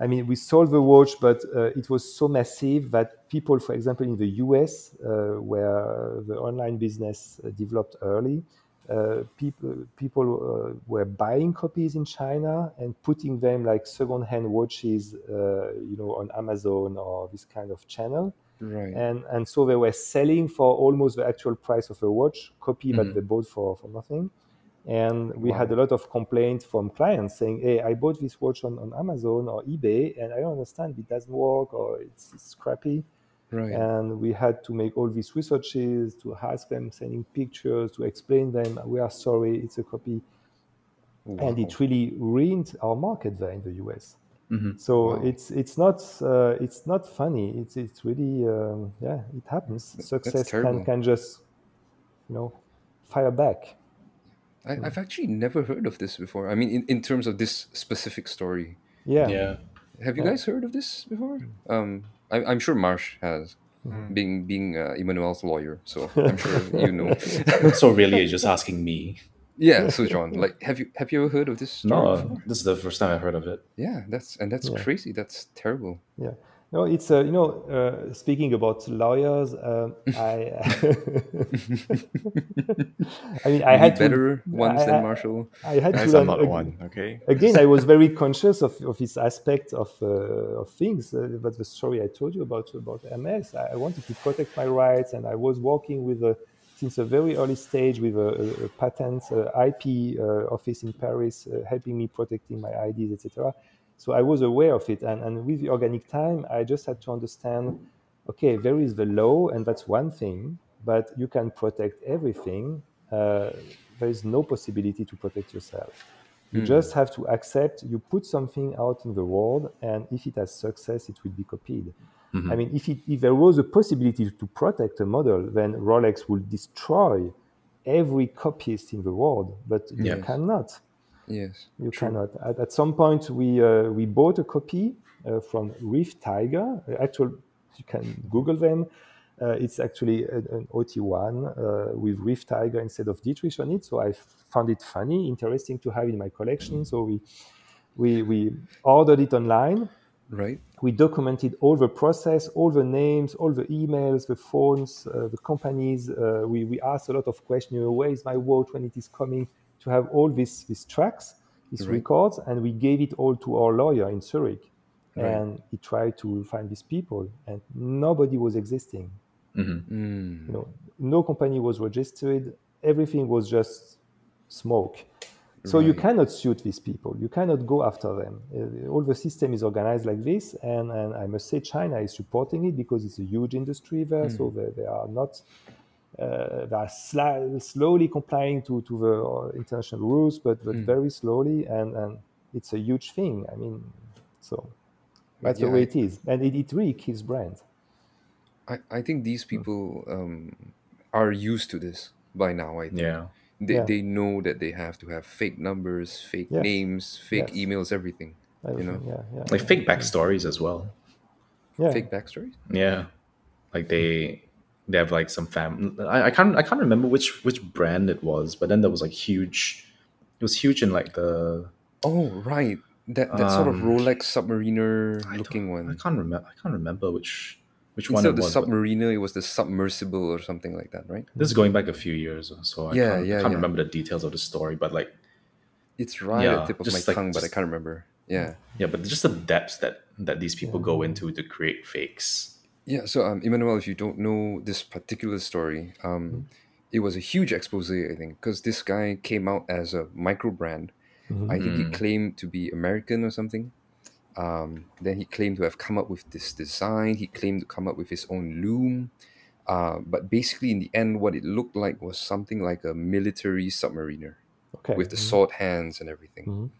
I mean, we sold the watch, but uh, it was so massive that people, for example, in the US, uh, where the online business uh, developed early, uh, people people uh, were buying copies in China and putting them like second-hand watches, uh, you know, on Amazon or this kind of channel. Right. and and so they were selling for almost the actual price of a watch copy that they bought for for nothing. And we had a lot of complaints from clients saying hey i bought this watch on, on amazon or ebay and i don't understand. It doesn't work or it's, it's crappy Right. and we had to make all these researches to ask them sending pictures to explain them. We are sorry it's a copy. And it really ruined our market there in the us so it's it's not uh, it's not funny. It's it's really um, yeah it happens. Success terrible. can can just you know fire back. I, I've actually never heard of this before. I mean, in, in terms of this specific story, yeah. Yeah. have you guys heard of this before? Um, I, I'm sure Marsh has, being being uh, Emmanuel's lawyer. So I'm sure you know. so really, you're just asking me. yeah. So John, like, have you have you ever heard of this? Story No, before? this is the first time I've heard of it. Yeah, that's and that's crazy. That's terrible. Yeah. No, it's uh, you know uh, speaking about lawyers. Um, I I mean I had need to better ones I- than Marshall. I had Guys, to I'm learn not ag- one. Okay. Again, I was very conscious of, of this aspect of, uh, of things. Uh, but the story I told you about about MS, I, I wanted to protect my rights, and I was working with a, since a very early stage with a, a, a patent uh, IP uh, office in Paris, uh, helping me protecting my IDs, etc. So I was aware of it, and, and with the organic time, I just had to understand. Okay, there is the law, and that's one thing, but you can protect everything. Uh, there is no possibility to protect yourself. You just have to accept you put something out in the world, and if it has success, it will be copied. I mean, if, it, if there was a possibility to protect a model, then Rolex would destroy every copyist in the world, but you cannot. Yes. You cannot. At, at some point, we uh, we bought a copy uh, from Reef Tiger. Uh, Actual, you can Google them. Uh, it's actually an, an OT1 uh, with Reef Tiger instead of Dietrich on it. So I found it funny, interesting to have in my collection. So we we we ordered it online. Right. We documented all the process, all the names, all the emails, the phones, uh, the companies. Uh, we, we asked a lot of questions. Where is my watch when it is coming? To have all these, these tracks, these Right. records, and we gave it all to our lawyer in Zurich. And he tried to find these people, and nobody was existing. Mm. You know, no company was registered. Everything was just smoke. So you cannot suit these people. You cannot go after them. Uh, all the system is organized like this, and, and I must say China is supporting it because it's a huge industry there. So they, they are not uh, they are sli- slowly complying to, to the uh, international rules, but, but very slowly, and, and it's a huge thing. I mean, so that's Yeah, the way I- it is, and it, it really kills brands. I, I think these people um, are used to this by now. I think. Yeah. They, Yeah. they know that they have to have fake numbers, fake Yes. names, fake Yes. emails, everything. Everything, yeah, yeah, Like fake backstories as well. yeah. Fake backstories. Yeah. Like they they have like some fam I, I can't I can't remember which which brand it was, but then there was like huge it was huge in like the Oh, right. That that sort of Um, Rolex Submariner looking don't- I one. can't remember I can't remember which which one Instead it of the was. Submariner, it was the Submersible or something like that, right? This is going back a few years, so I Yeah, can't, yeah, I can't yeah. remember the details of the story, but like It's right Yeah, at the tip of my like- tongue, but I can't remember. Yeah. yeah, but just the depths that that these people go into to create fakes. Yeah, so um, Emmanuel, if you don't know this particular story, um, it was a huge expose, I think, because this guy came out as a micro brand. I think he claimed to be American or something. Um, then he claimed to have come up with this design. He claimed to come up with his own lume. Uh, but basically, in the end, what it looked like was something like a military submariner Okay. with the sword hands and everything.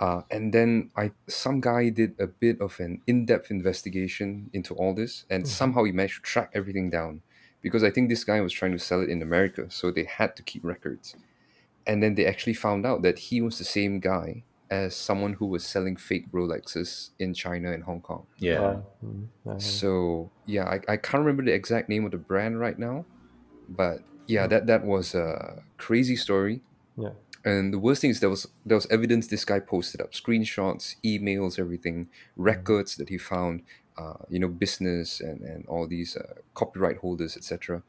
Uh, and then I some guy did a bit of an in-depth investigation into all this, and mm-hmm. somehow he managed to track everything down, because I think this guy was trying to sell it in America, so they had to keep records. And then they actually found out that he was the same guy as someone who was selling fake Rolexes in China and Hong Kong. Yeah. Yeah. Mm-hmm. Yeah. Mm-hmm. So yeah, I, I can't remember the exact name of the brand right now, but yeah, mm. that that was a crazy story. Yeah. And the worst thing is there was there was evidence this guy posted up, screenshots, emails, everything, records that he found, uh, you know, business and and all these uh, copyright holders, etc.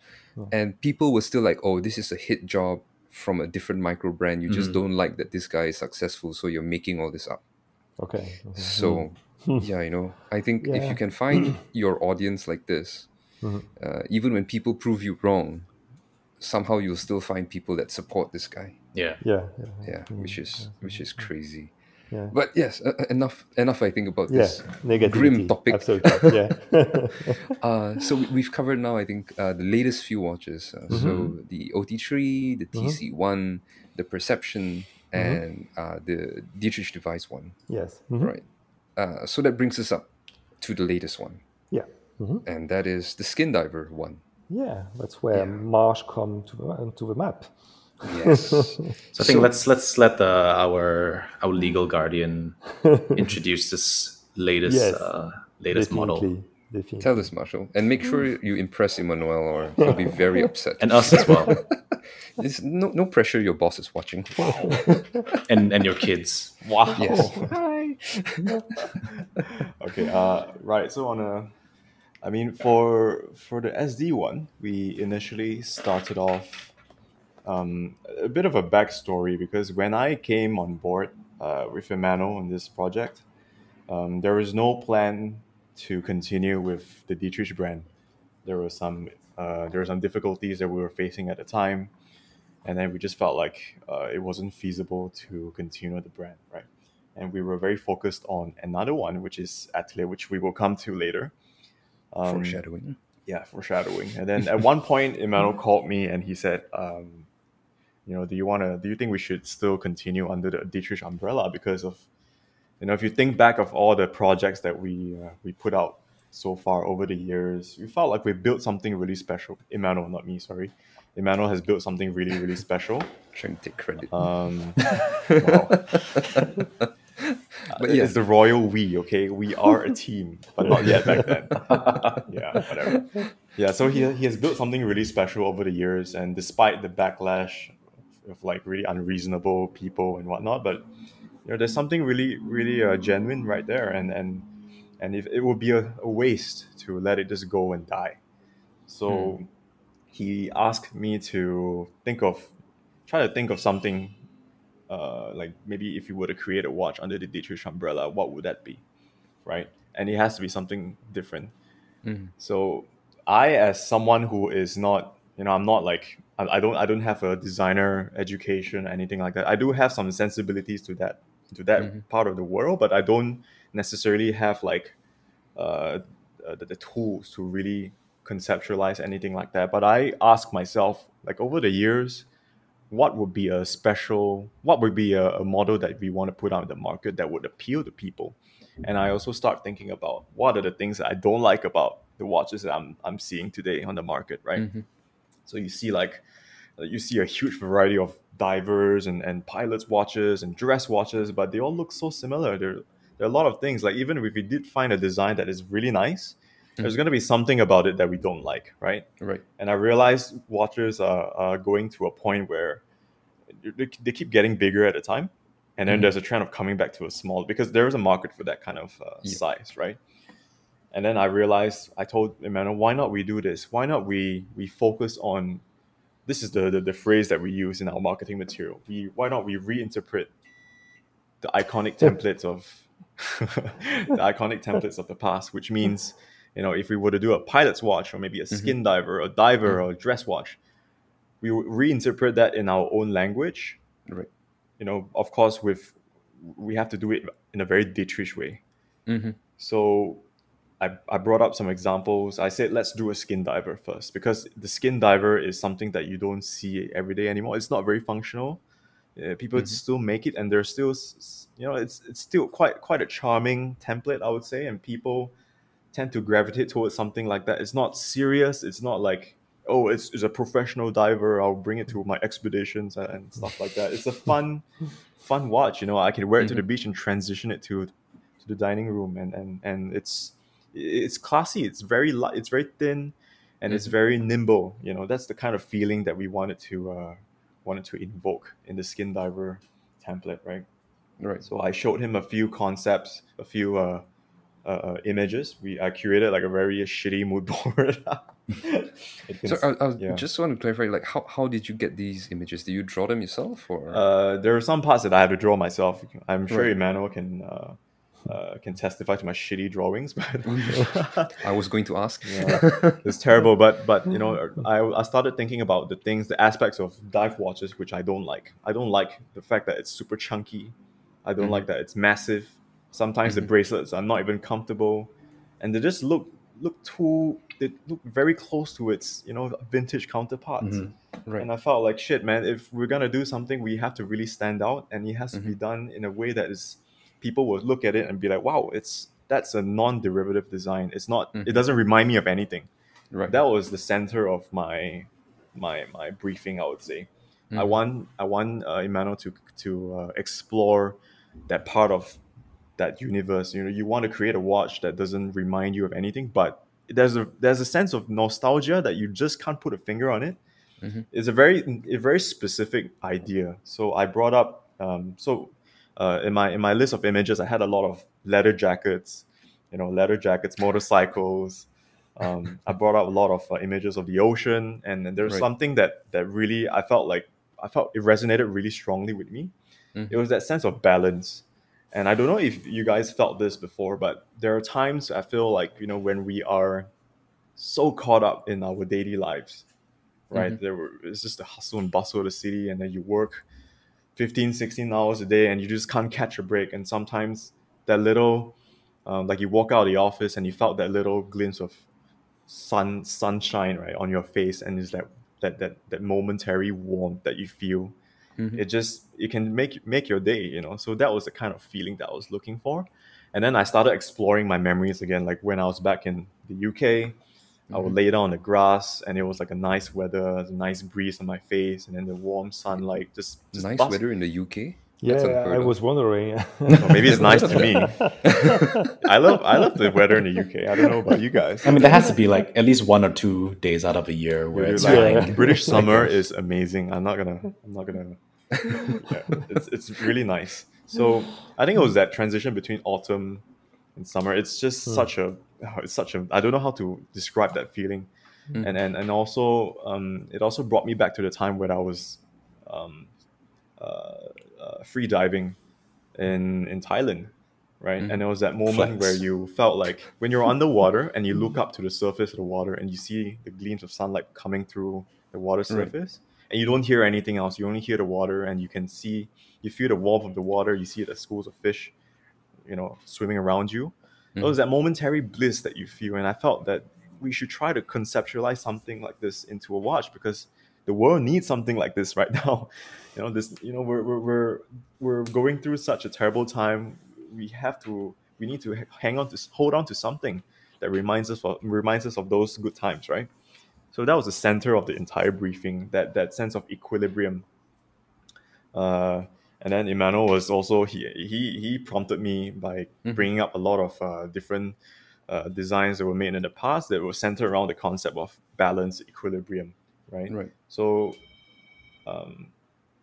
And people were still like, oh, this is a hit job from a different micro brand. You just don't like that this guy is successful, so you're making all this up. Okay. So yeah, you know, I think if you can find your audience like this, uh, even when people prove you wrong, somehow you'll still find people that support this guy. Yeah. Yeah. yeah. Yeah, which is which is crazy. Yeah. But yes, uh, enough enough. I think about Yeah, this negativity. grim topic. Absolutely. Yeah. Uh, so we- we've covered now, I think, uh, the latest few watches. Uh, So Mm-hmm. the OT3, the TC1, the Perception, Mm-hmm. and uh, the Dietrich Device one. yes. Mhm. Right. Uh, so that brings us up to the latest one, Yeah. And that is the Skin Diver one. Yeah. That's where Marsh come to the to the map. Yes. So I think let's let's let the, our our legal guardian introduce this latest Yes, uh, latest model Definitely. Definitely. Tell us, Marshall, and make sure you impress Emmanuel, or he'll be very upset. and us as well, It's no no pressure. Your boss is watching. and and your kids. Wow. Yes. okay. Uh, right. So on a, I mean, for for the SD one, we initially started off um, a bit of a backstory because when I came on board uh, with Emmanuel on this project, um, there was no plan to continue with the Dietrich brand. There was some uh, there were some difficulties that we were facing at the time, and then we just felt like uh, it wasn't feasible to continue the brand, right? And we were very focused on another one, which is Atelier, which we will come to later. Um, Foreshadowing. yeah, foreshadowing. And then at one point, Emmanuel called me and he said, um, you know, do you want to, do you think we should still continue under the Dietrich umbrella? Because of, you know, if you think back of all the projects that we, uh, we put out so far over the years, we felt like we built something really special. Emmanuel, not me, sorry. Emmanuel has built something really, really special. Trying to take credit. Um, wow. but It's the royal we, okay? We are a team, but not yet back then. yeah, whatever. Yeah, so he, he has built something really special over the years, and despite the backlash of like really unreasonable people and whatnot, but you know, there's something really, really uh, genuine right there, and and and if it would be a, a waste to let it just go and die. So he asked me to think of, try to think of something uh, like maybe if you were to create a watch under the Dietrich umbrella, what would that be, right? And it has to be something different. So I, as someone who is not, you know, I'm not like I, I don't I don't have a designer education anything like that. I do have some sensibilities to that to that part of the world, but I don't necessarily have like uh, the, the tools to really conceptualize anything like that. But I ask myself, like over the years, what would be a special what would be a, a model that we want to put out in the market that would appeal to people and i also start thinking about what are the things that i don't like about the watches that i'm, I'm seeing today on the market right so you see like uh, Uh, you see a huge variety of divers and, and pilots watches and dress watches but they all look so similar there, there are a lot of things like even if we did find a design that is really nice there's mm-hmm. going to be something about it that we don't like right right. and I realized watches are, are going to a point where they, they keep getting bigger at a time, and then mm-hmm. there's a trend of coming back to a small because there is a market for that kind of uh, Yeah. size, right? And then I realized I told Emmanuel, why not we do this? Why not we we focus on this is the, the the phrase that we use in our marketing material. We why not we reinterpret the iconic templates of the iconic templates of the past, which means you know if we were to do a pilot's watch or maybe a skin diver, a diver, or a dress watch, we would reinterpret that in our own language. Right. You know, of course, with we have to do it in a very Dietrich way. Mhm. So I, I brought up some examples. I said, let's do a skin diver first because the skin diver is something that you don't see every day anymore. It's not very functional. Uh, people still make it, and there's still, you know, it's it's still quite quite a charming template, I would say, and people tend to gravitate towards something like that. It's not serious. It's not like, oh, it's, it's a professional diver. I'll bring it to my expeditions and, and stuff like that. It's a fun, fun watch. You know, I can wear it to the beach and transition it to to the dining room, and and and it's it's classy. It's very light. It's very thin, and it's very nimble. You know, that's the kind of feeling that we wanted to uh, wanted to invoke in the skin diver template, right? Right. So I showed him a few concepts, a few uh, uh, uh, images. We I curated like a very shitty mood board. So I, I yeah. just want to clarify, like, how, how did you get these images? Did you draw them yourself, or Uh, there are some parts that I have to draw myself. I'm sure Right. Emmanuel can uh, uh, can testify to my shitty drawings, but I was going to ask. it's terrible. But but you know, I, I started thinking about the things, the aspects of dive watches which I don't like. I don't like the fact that it's super chunky. I don't mm-hmm. like that it's massive. Sometimes the mm-hmm. bracelets are not even comfortable, and they just look look too. They look very close to its you know vintage counterparts. Mm-hmm. Right. And I felt like shit, man. If we're gonna do something, we have to really stand out, and it has to be done in a way that is people will look at it and be like, "Wow, it's that's a non-derivative design. It's not. It doesn't remind me of anything." Right. That was the center of my my my briefing. I would say. I want I want uh, Emmanuel to to uh, explore that part of that universe. You know, you want to create a watch that doesn't remind you of anything, but there's a there's a sense of nostalgia that you just can't put a finger on it. It's a very a very specific idea. So I brought up um, so uh, in my in my list of images, I had a lot of leather jackets, you know, leather jackets, motorcycles. Um, I brought up a lot of uh, images of the ocean, and, and there's Right. something that that really I felt like I felt it resonated really strongly with me. It was that sense of balance. And I don't know if you guys felt this before, but there are times I feel like, you know, when we are so caught up in our daily lives, right? There were, it's just the hustle and bustle of the city, and then you work 15, 16 hours a day, and you just can't catch a break. And sometimes that little, um, like you walk out of the office and you felt that little glimpse of sun sunshine right on your face, and it's that that that that momentary warmth that you feel. It just it can make make your day you know? So that was the kind of feeling that i was looking for. And then i started exploring my memories again like when i was back in the uk i would mm-hmm. lay down on the grass and it was like a nice weather a nice breeze on my face and then the warm sunlight just, just nice bust- weather in the UK. Yeah, I was wondering. Or maybe it's nice to me i love i love the weather in the uk i don't know about you guys I mean, there has to be like at least one or two days out of a year where Dude, it's like, fine. British summer is amazing. I'm not gonna. I'm not gonna. yeah, it's it's really nice. So I think it was that transition between autumn and summer. It's just such a. It's such a. I don't know how to describe that feeling, and and and also um, it also brought me back to the time when I was, um, uh, uh, free diving, in in Thailand. Right, and it was that moment Flex. where you felt like when you're underwater and you look up to the surface of the water and you see the gleams of sunlight coming through the water surface, and you don't hear anything else. You only hear the water, and you can see, you feel the warmth of the water. You see the schools of fish, you know, swimming around you. It was that momentary bliss that you feel, and I felt that we should try to conceptualize something like this into a watch because the world needs something like this right now. You know, this, you know, we're we're we're, we're going through such a terrible time. We have to, we need to hang on to, hold on to something that reminds us of reminds us of those good times, right? So that was the center of the entire briefing. That that sense of equilibrium. Uh, and then Emmanuel was also he he he prompted me by bringing up a lot of uh, different uh, designs that were made in the past that were centered around the concept of balance, equilibrium, right? Right. So, um,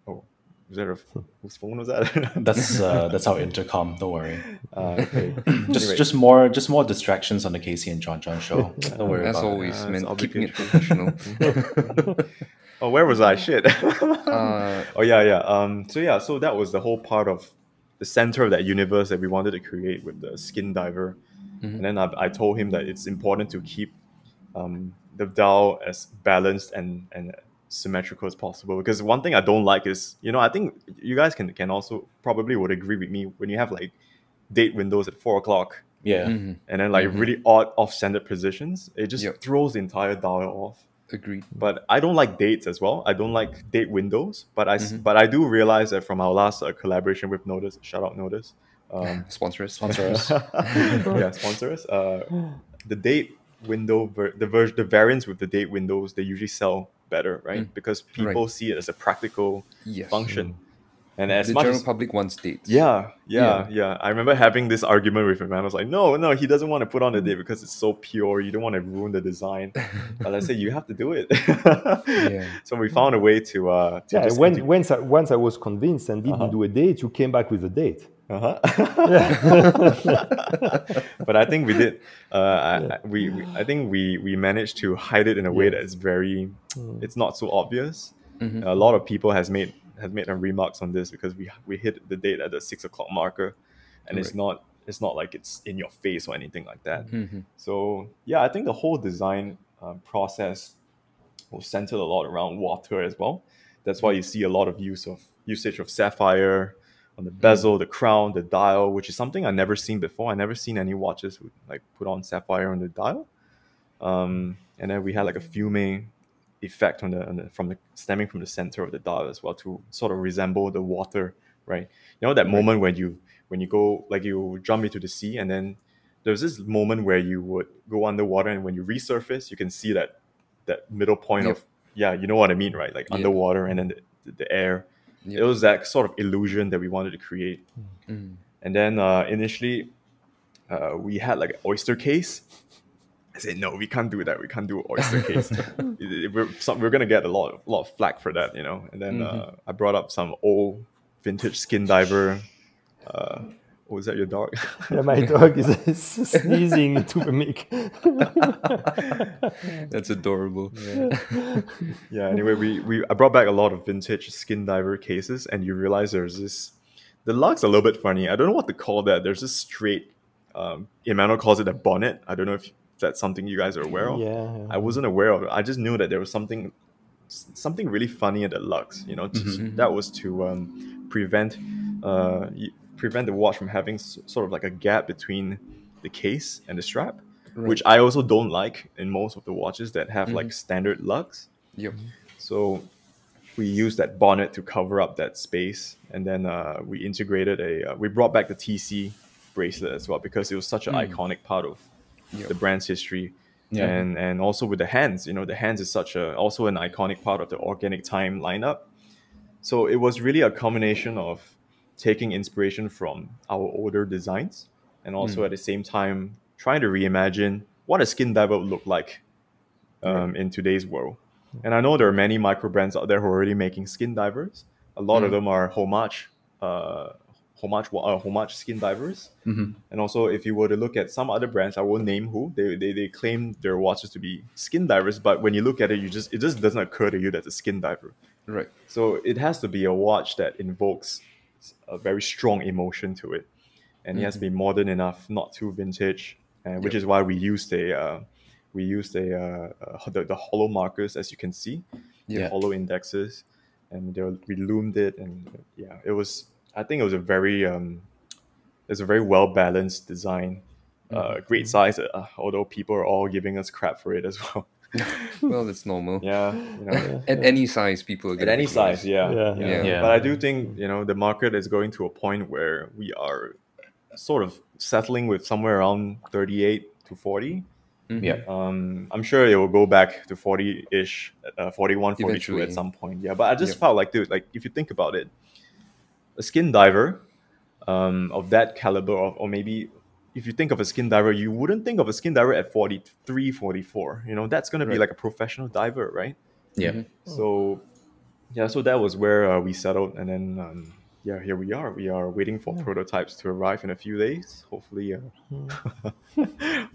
oh, was that a whose phone was that? That's uh, that's our intercom. Don't worry. uh, okay. Just Anyway. just more just more distractions on the KC and JonJon show. Don't worry As about it. always, Uh, man, it's keeping it professional. Oh, where was I? Shit. uh, oh yeah, yeah. Um. So yeah. So that was the whole part of the center of that universe that we wanted to create with the skin diver, and then I, I told him that it's important to keep um, the dial as balanced and and symmetrical as possible. Because one thing I don't like is, you know, I think you guys can can also probably would agree with me when you have like date windows at four o'clock Yeah. and then like really odd off-centered positions, it just Yep. throws the entire dial off agreed. but I don't like dates as well. I don't like date windows, but I s but I do realize that from our last uh, collaboration with Notice, shout out Notice, um, Sponsor us. Sponsor us. yeah, sponsor us. Uh, the date window, ver- the ver- the variants with the date windows, they usually sell better, right? Because people see it as a practical Yes. function, and as the much general as public wants dates. yeah, yeah, yeah, I remember having this argument with him. and I was like, no, no, he doesn't want to put on the date because it's so pure. You don't want to ruin the design. but I said, you have to do it. Yeah. So we found a way to. Uh, to yeah, when, once, I, once I was convinced and didn't do a date, you came back with a date. Uh-huh. but I think we did. Uh, I, I- we, we, I think we we managed to hide it in a way that is very. It's not so obvious. A lot of people has made has made some remarks on this because we we hit the date at the six o'clock marker, and it's not it's not like it's in your face or anything like that. So yeah, I think the whole design um, process was centered a lot around water as well. That's why you see a lot of use of usage of sapphire, on the bezel, the crown, the dial, which is something I never seen before. I never seen any watches who like put on sapphire on the dial. Um, and then we had like a fuming effect on the, on the from the stemming from the center of the dial as well to sort of resemble the water, right? You know that moment when you when you go like you jump into the sea and then there's this moment where you would go underwater and when you resurface you can see that that middle point Yep. of yeah you know what I mean right like Yeah. underwater and then the, the air Yep. it was that sort of illusion that we wanted to create Mm. and then uh, initially uh, we had like an oyster case I said no we can't do that. We can't do oyster case we're, some, we're gonna get a lot of, lot of flack for that you know? And then uh, I brought up some old vintage skin diver uh, oh, was that your dog? Yeah, my dog is, sneezing into the mic. That's adorable. yeah. Anyway we, we i brought back a lot of vintage skin diver cases and you realize there's this the lugs a little bit funny. I don't know what to call that. There's this straight um emmanuel calls it a bonnet. I don't know if that's something you guys are aware of yeah, yeah. i wasn't aware of it i just knew that there was something something really funny at the lugs you know to, Mhm. that was to um, prevent uh, prevent the watch from having s- sort of like a gap between the case and the strap which i also don't like in most of the watches that have like standard lugs Yep. so we used that bonnet to cover up that space, and then uh, we integrated a. Uh, we brought back the TC bracelet as well because it was such an iconic part of Yep. the brand's history. Yeah. And and also with the hands, you know, the hands is such a also an iconic part of the organic time lineup. So it was really a combination of taking inspiration from our older designs and also at the same time trying to reimagine what a skin diver would look like um, in today's world. And I know there are many micro brands out there who are already making skin divers. A lot of them are homage, uh, homage, wa- uh, homage skin divers. Mhm. And also, if you were to look at some other brands, I won't name who they, they they claim their watches to be skin divers, but when you look at it, you just it just doesn't occur to you that it's a skin diver. Right. So it has to be a watch that invokes a very strong emotion to it, and it has to be modern enough, not too vintage, and which Yep. is why we used a uh, we used a uh, uh, the, the hollow markers as you can see, the Yeah. hollow indexes, and they were, we lumed it, and yeah, it was. I think it was a very um, it's a very well balanced design, uh, great size. Uh, although people are all giving us crap for it as well. Well, that's normal. yeah, you know, At any size, people are at any be size yeah. Yeah. Yeah. Yeah. Yeah. but i do think you know the market is going to a point where we are sort of settling with somewhere around 38 to 40 Mhm. Yeah. um, i'm sure it will go back to 40-ish uh, 41 42 Eventually. at some point yeah but i just Yep. felt like dude like if you think about it a skin diver um, of that caliber of, or maybe if you think of a skin diver you wouldn't think of a skin diver at 43 44 you know that's going to be like a professional diver right Yeah. Mhm. so yeah, so that was where uh, we settled, and then um, yeah, here we are. We are waiting for prototypes to arrive in a few days. Hopefully, uh,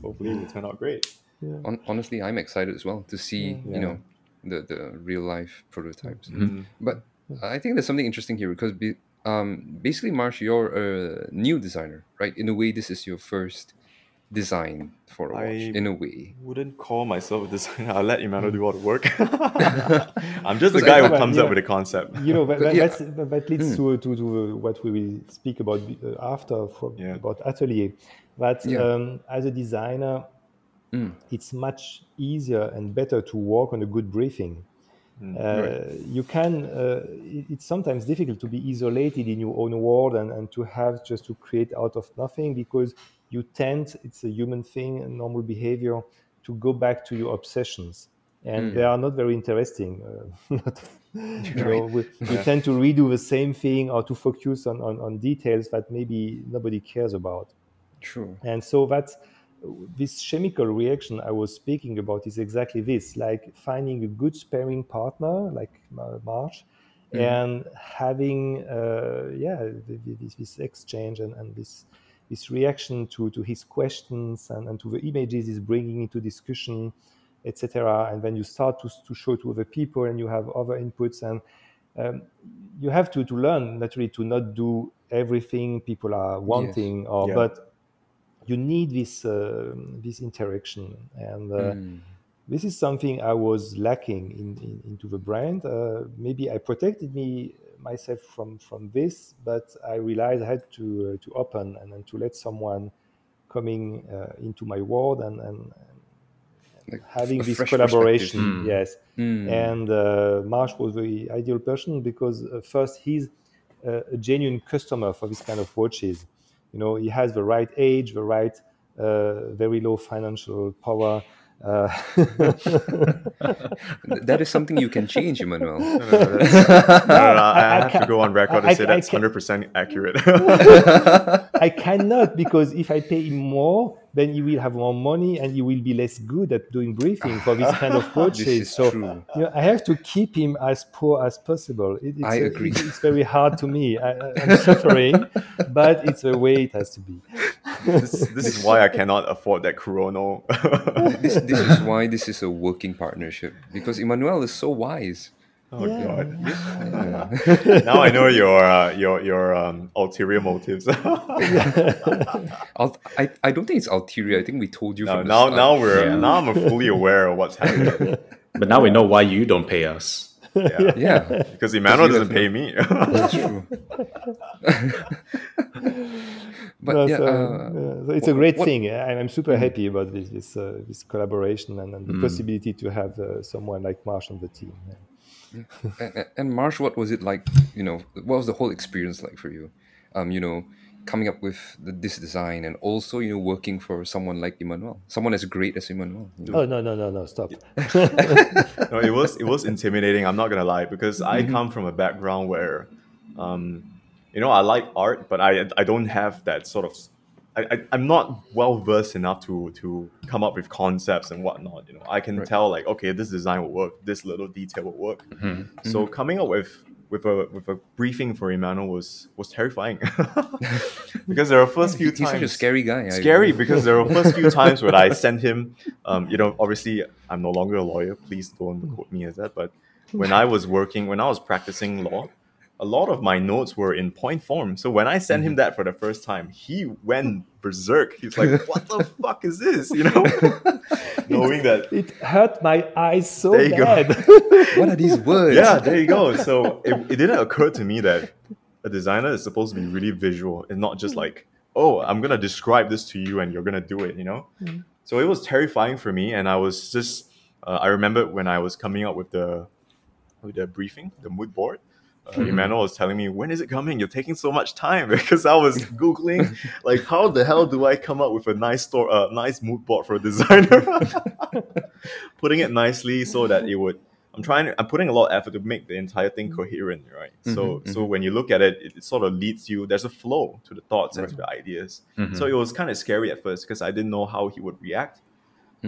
hopefully it will turn out great. Hon- honestly, I'm excited as well to see Yeah. you know the the real life prototypes. Mhm. But I think there's something interesting here because be, um, basically, Marsh, you're a new designer, right? In a way, this is your first design for a watch. I- In a way, Wouldn't call myself a designer. I'll let Emmanuel do all the work. I'm just the guy who comes yeah. up with a concept. you know that, But that, yeah. that that leads to, to, to uh, what we will speak about uh, after from, Yeah. about atelier that Yeah. um, as a designer Mm. it's much easier and better to work on a good briefing Mm, uh, you can uh, it- it's sometimes difficult to be isolated in your own world and, and to have just to create out of nothing because you tend it's a human thing a normal behavior to go back to your obsessions. And Mm. they are not very interesting uh, you know, we, we tend to redo the same thing or to focus on, on, on details that maybe nobody cares about. True. and so that's this chemical reaction I was speaking about is exactly this like finding a good sparring partner like Ma- Marsh and having uh, yeah th- th- this, this exchange and, and this this reaction to, to his questions and, and to the images he's bringing into discussion etc and then you start to, to show to other people and you have other inputs and um, you have to, to learn naturally to not do everything people are wanting or Yeah. but you need this uh, this interaction and uh, Mm. this is something I was lacking in, in into the brand. Uh, maybe I protected me myself from from this, but I realized I had to uh, to open and, and to let someone coming uh, into my world and and, and having this collaboration. perspective. Yes, Mm. and uh, Marsh was the ideal person because uh, first he's uh, a genuine customer for this kind of watches. You know, he has the right age, the right uh, very low financial power. Uh, that is something you can change, Emmanuel. No, no, no, no, no, no, I, I- I have to can't- go on record and say I that's can't- hundred percent accurate. I cannot because if I pay him more, then he will have more money and he will be less good at doing briefing for this kind of purchase. so. You know, I have to keep him as poor as possible. It, it's I a- agree. it's very hard to me. I, I- I'm suffering, but it's the way it has to be. this, this is why I cannot afford that chrono. this, this is why this is a working partnership because Emmanuel is so wise. Oh Yeah. god! now I know your uh, your your um, ulterior motives. I'll, I, I don't think it's ulterior. I think we told you now, from the now, start. now we're Yeah. now I'm fully aware of what's happening. But now we know why you don't pay us. Yeah, Yeah, because Emmanuel you doesn't pay me. that's true. but No, yeah, so, uh, yeah, so it's a great what- thing. I- I'm super happy about this this, uh, this collaboration and, and the possibility to have uh, someone like Marsh on the team. Yeah. and, and- and Marsh, what was it like? You know, what was the whole experience like for you? Um, you know, coming up with the, this design and also you know working for someone like Emmanuel, someone as great as Emmanuel. you know? Oh no no no no stop! no, it was it was intimidating. I'm not gonna lie because I come from a background where, um, you know, I like art, but I I don't have that sort of. I, I'm not well versed enough to to come up with concepts and whatnot. You know, I can Right. tell like okay, this design will work, this little detail will work. So coming up with with a with a briefing for Emmanuel was was terrifying because there were first few He's times such a scary guy. Scary because there were first few times when I sent him, um, you know, obviously I'm no longer a lawyer. Please don't quote me as that. But when I was working, when I was practicing law, a lot of my notes were in point form. So when I sent him mm-hmm. that for the first time, he went berserk. He's like, "What the fuck is this?" You know, knowing that. It hurt my eyes so There you go. bad. What are these words? Yeah, there you go. So it, it didn't occur to me that a designer is supposed to be really visual and not just mm. like, oh, I'm gonna describe this to you and you're gonna do it, you know? Mm. So it was terrifying for me, and I was just uh, I remember when I was coming up with the with the briefing, the mood board. Uh, Emmanuel hmm. was telling me, "When is it coming? You're taking so much time." Because I was googling, like, how the hell do I come up with a nice store, uh, nice mood board for a designer? Putting it nicely so that it would. I'm trying. I'm putting a lot of effort to make the entire thing hmm. coherent, right? Mm-hmm, so, so mm-hmm. when you look at it, it, it sort of leads you. There's a flow to the thoughts and to the ideas. So mm-hmm. it was kind of scary at first because I didn't know how he would react.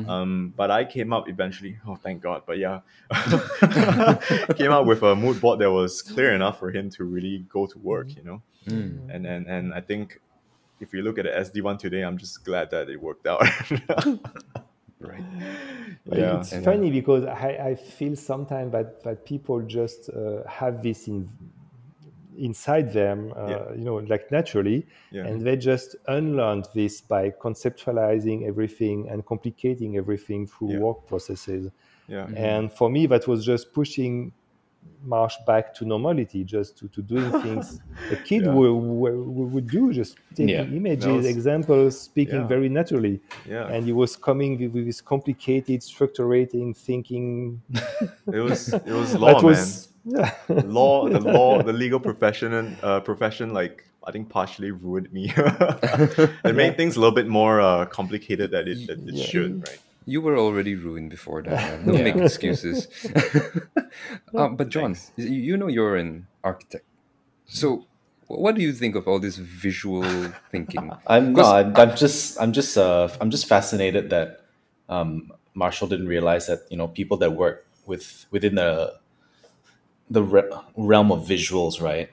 Um, but I came up eventually. Oh, thank God! But yeah, came up with a mood board that was clear enough for him to really go to work. You know, Mm. and and and I think if we look at the SD one today, I'm just glad that it worked out. Right. yeah, it's and- funny because I, I feel sometimes that, that people just uh, have this in inside them, uh, Yeah. you know, like naturally, yeah, and they just unlearned this by conceptualizing everything and complicating everything through Yeah. work processes. yeah. And for me, that was just pushing Marsh back to normality, just to, to doing things a kid Yeah. would, would, would do, just taking Yeah. images, was- examples, speaking Yeah. very naturally. yeah. And he was coming with, with this complicated, structurating thinking. it was it was law, that was, yeah. Law, the law, the legal profession, and uh, profession, like I think, partially ruined me. it made things a little bit more uh, complicated than it, than it Yeah. should, right? You were already ruined before that. Man. Don't Yeah. make excuses. um, but John, Thanks. you you know you're an architect, so what do you think of all this visual thinking? I'm no, I'm, I'm just, I'm just, uh, I'm just fascinated that um, Marshall didn't realize that you know people that work with within the the re- realm of visuals, right,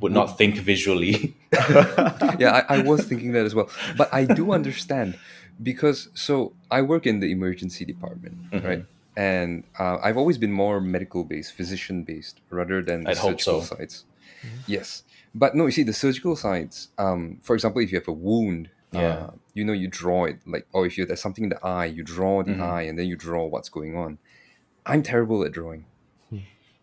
would not think visually. yeah, I, I was thinking that as well. But I do understand because so I work in the emergency department, Mm-hmm. right? And uh, I've always been more medical based, physician based, rather than the I'd hope surgical so. sides. Yes, but no, you see, the surgical sides. Um, for example, if you have a wound, Yeah. uh, you know, you draw it like, or if you there's something in the eye, you draw the Mm-hmm. eye, and then you draw what's going on. I'm terrible at drawing.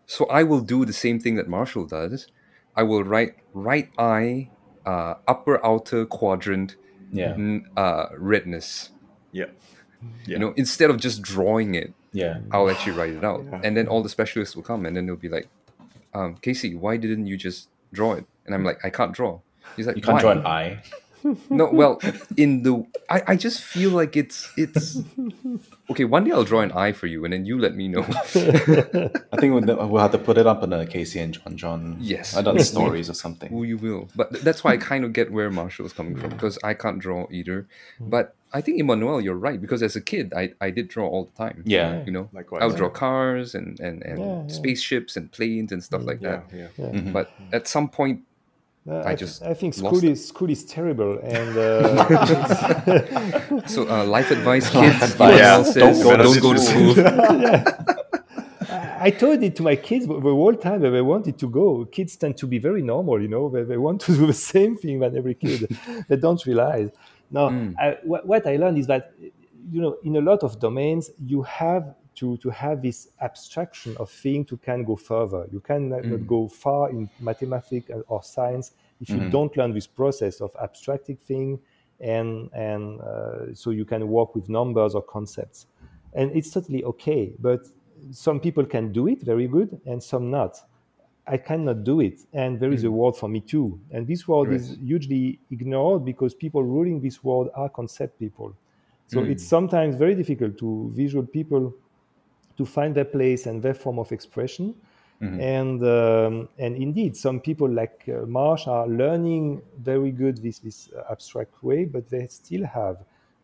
So I will do the same thing that Marshall does. I will write right eye, uh, upper outer quadrant, Yeah. n- uh, redness. Yeah. You know, instead of just drawing it, Yeah. I'll actually write it out, Yeah. and then all the specialists will come, and then they'll be like, um, "KC, why didn't you just draw it?" And I'm like, "I can't draw." He's like, You can't "Why?" draw an eye. No, well, in the I, I just feel like it's it's okay. One day I'll draw an eye for you, and then you let me know. I think we'll, we'll have to put it up in a KC and JonJon Yes. adult stories or something. Who you will, but that's why I kind of get where Marshall is coming from because I can't draw either. Mm-hmm. But I think Emmanuel, you're right because as a kid, I, I did draw all the time. Yeah. you know, Likewise. I would draw cars and and, and Yeah, yeah. spaceships and planes and stuff mm-hmm. like Yeah, that. yeah. But mm-hmm. at some point, Uh, I I, just I think school it. is school is terrible, and uh, so uh, life advice, kids. advice. Yeah, says, don't don't, go to school." school. I told it to my kids the whole time that they wanted to go. Kids tend to be very normal, you know. They, they want to do the same thing than every kid. they don't realize. Now, I, what, what I learned is that, you know, in a lot of domains, you have to, to have this abstraction of thing to can go further. You cannot not go far in mathematics or science if you mm-hmm. don't learn this process of abstracting thing, and and uh, so you can work with numbers or concepts, and it's totally okay. But some people can do it very good and some not. I cannot do it. And there is mm. a world for me too. And this world is hugely ignored because people ruling this world are concept people. So mm. it's sometimes very difficult to visual people to find their place and their form of expression. And um, and indeed, some people like uh, Marsh are learning very good this this abstract way, but they still have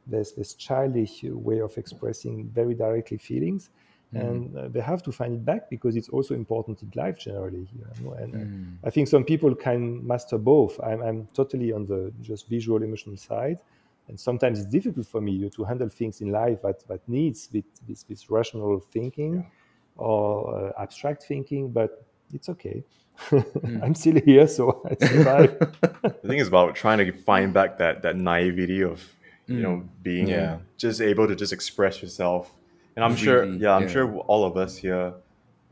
this this childish way of expressing very directly feelings, and uh, they have to find it back because it's also important in life generally. You know? And uh, I think some people can master both. I'm I'm totally on the just visual emotional side, and sometimes it's difficult for me you know, to handle things in life that, that needs this, this, this rational thinking or uh, abstract thinking, but it's okay. I'm still here, so I survive. The thing is about trying to find back that that naivety of you know being Yeah. just able to just express yourself. And I'm sure, yeah, I'm yeah. sure all of us here,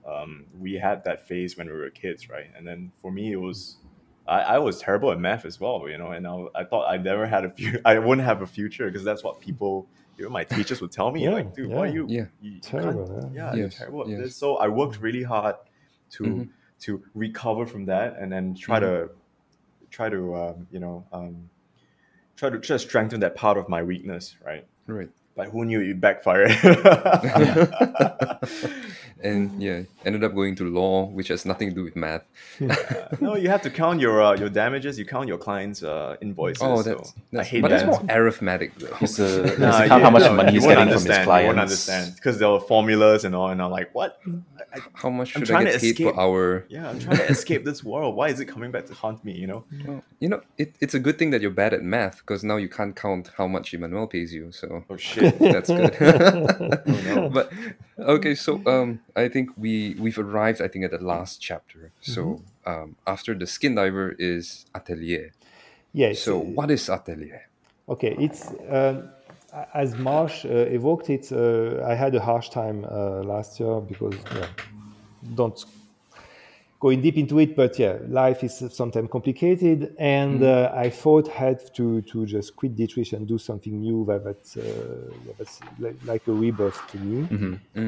um, we had that phase when we were kids, right? And then for me, it was. I, I was terrible at math as well, you know, and I, I thought I never had a future. I wouldn't have a future because that's what people, even my teachers would tell me, Yeah, like, dude, why yeah. you, Yeah. you, you Terrible, can't- yeah. yeah, you're Yes, terrible at yes. this. So I worked really hard to Mm-hmm. to recover from that and then try to try to um, you know um, try to just strengthen that part of my weakness, right? right. But who knew it backfired? And yeah, ended up going to law, which has nothing to do with math. no, you have to count your uh, your damages. You count your clients' uh, invoices. Oh, so that's, I hate but that. that's more arithmetic though. It's a, it's Nah, a count how much no, money he's getting from his clients. You won't understand because there were formulas and all, and I'm like, what? I, How much I'm should I trying get to paid escape. per hour? yeah, I'm trying to escape this world. Why is it coming back to haunt me? You know? Well, you know, it, it's a good thing that you're bad at math because now you can't count how much Emmanuel pays you. So Oh shit. That's good. But okay, so um, I think we we've arrived. I think at the last chapter. So um, after the skin diver is atelier. yes. So what is atelier? Okay, it's um, as Marsh uh, evoked it. Uh, I had a harsh time uh, last year because yeah, don't go in deep into it, but yeah, life is sometimes complicated, and uh, I thought I had to to just quit Dietrich and do something new that that's, uh, that's like, like a rebirth to me.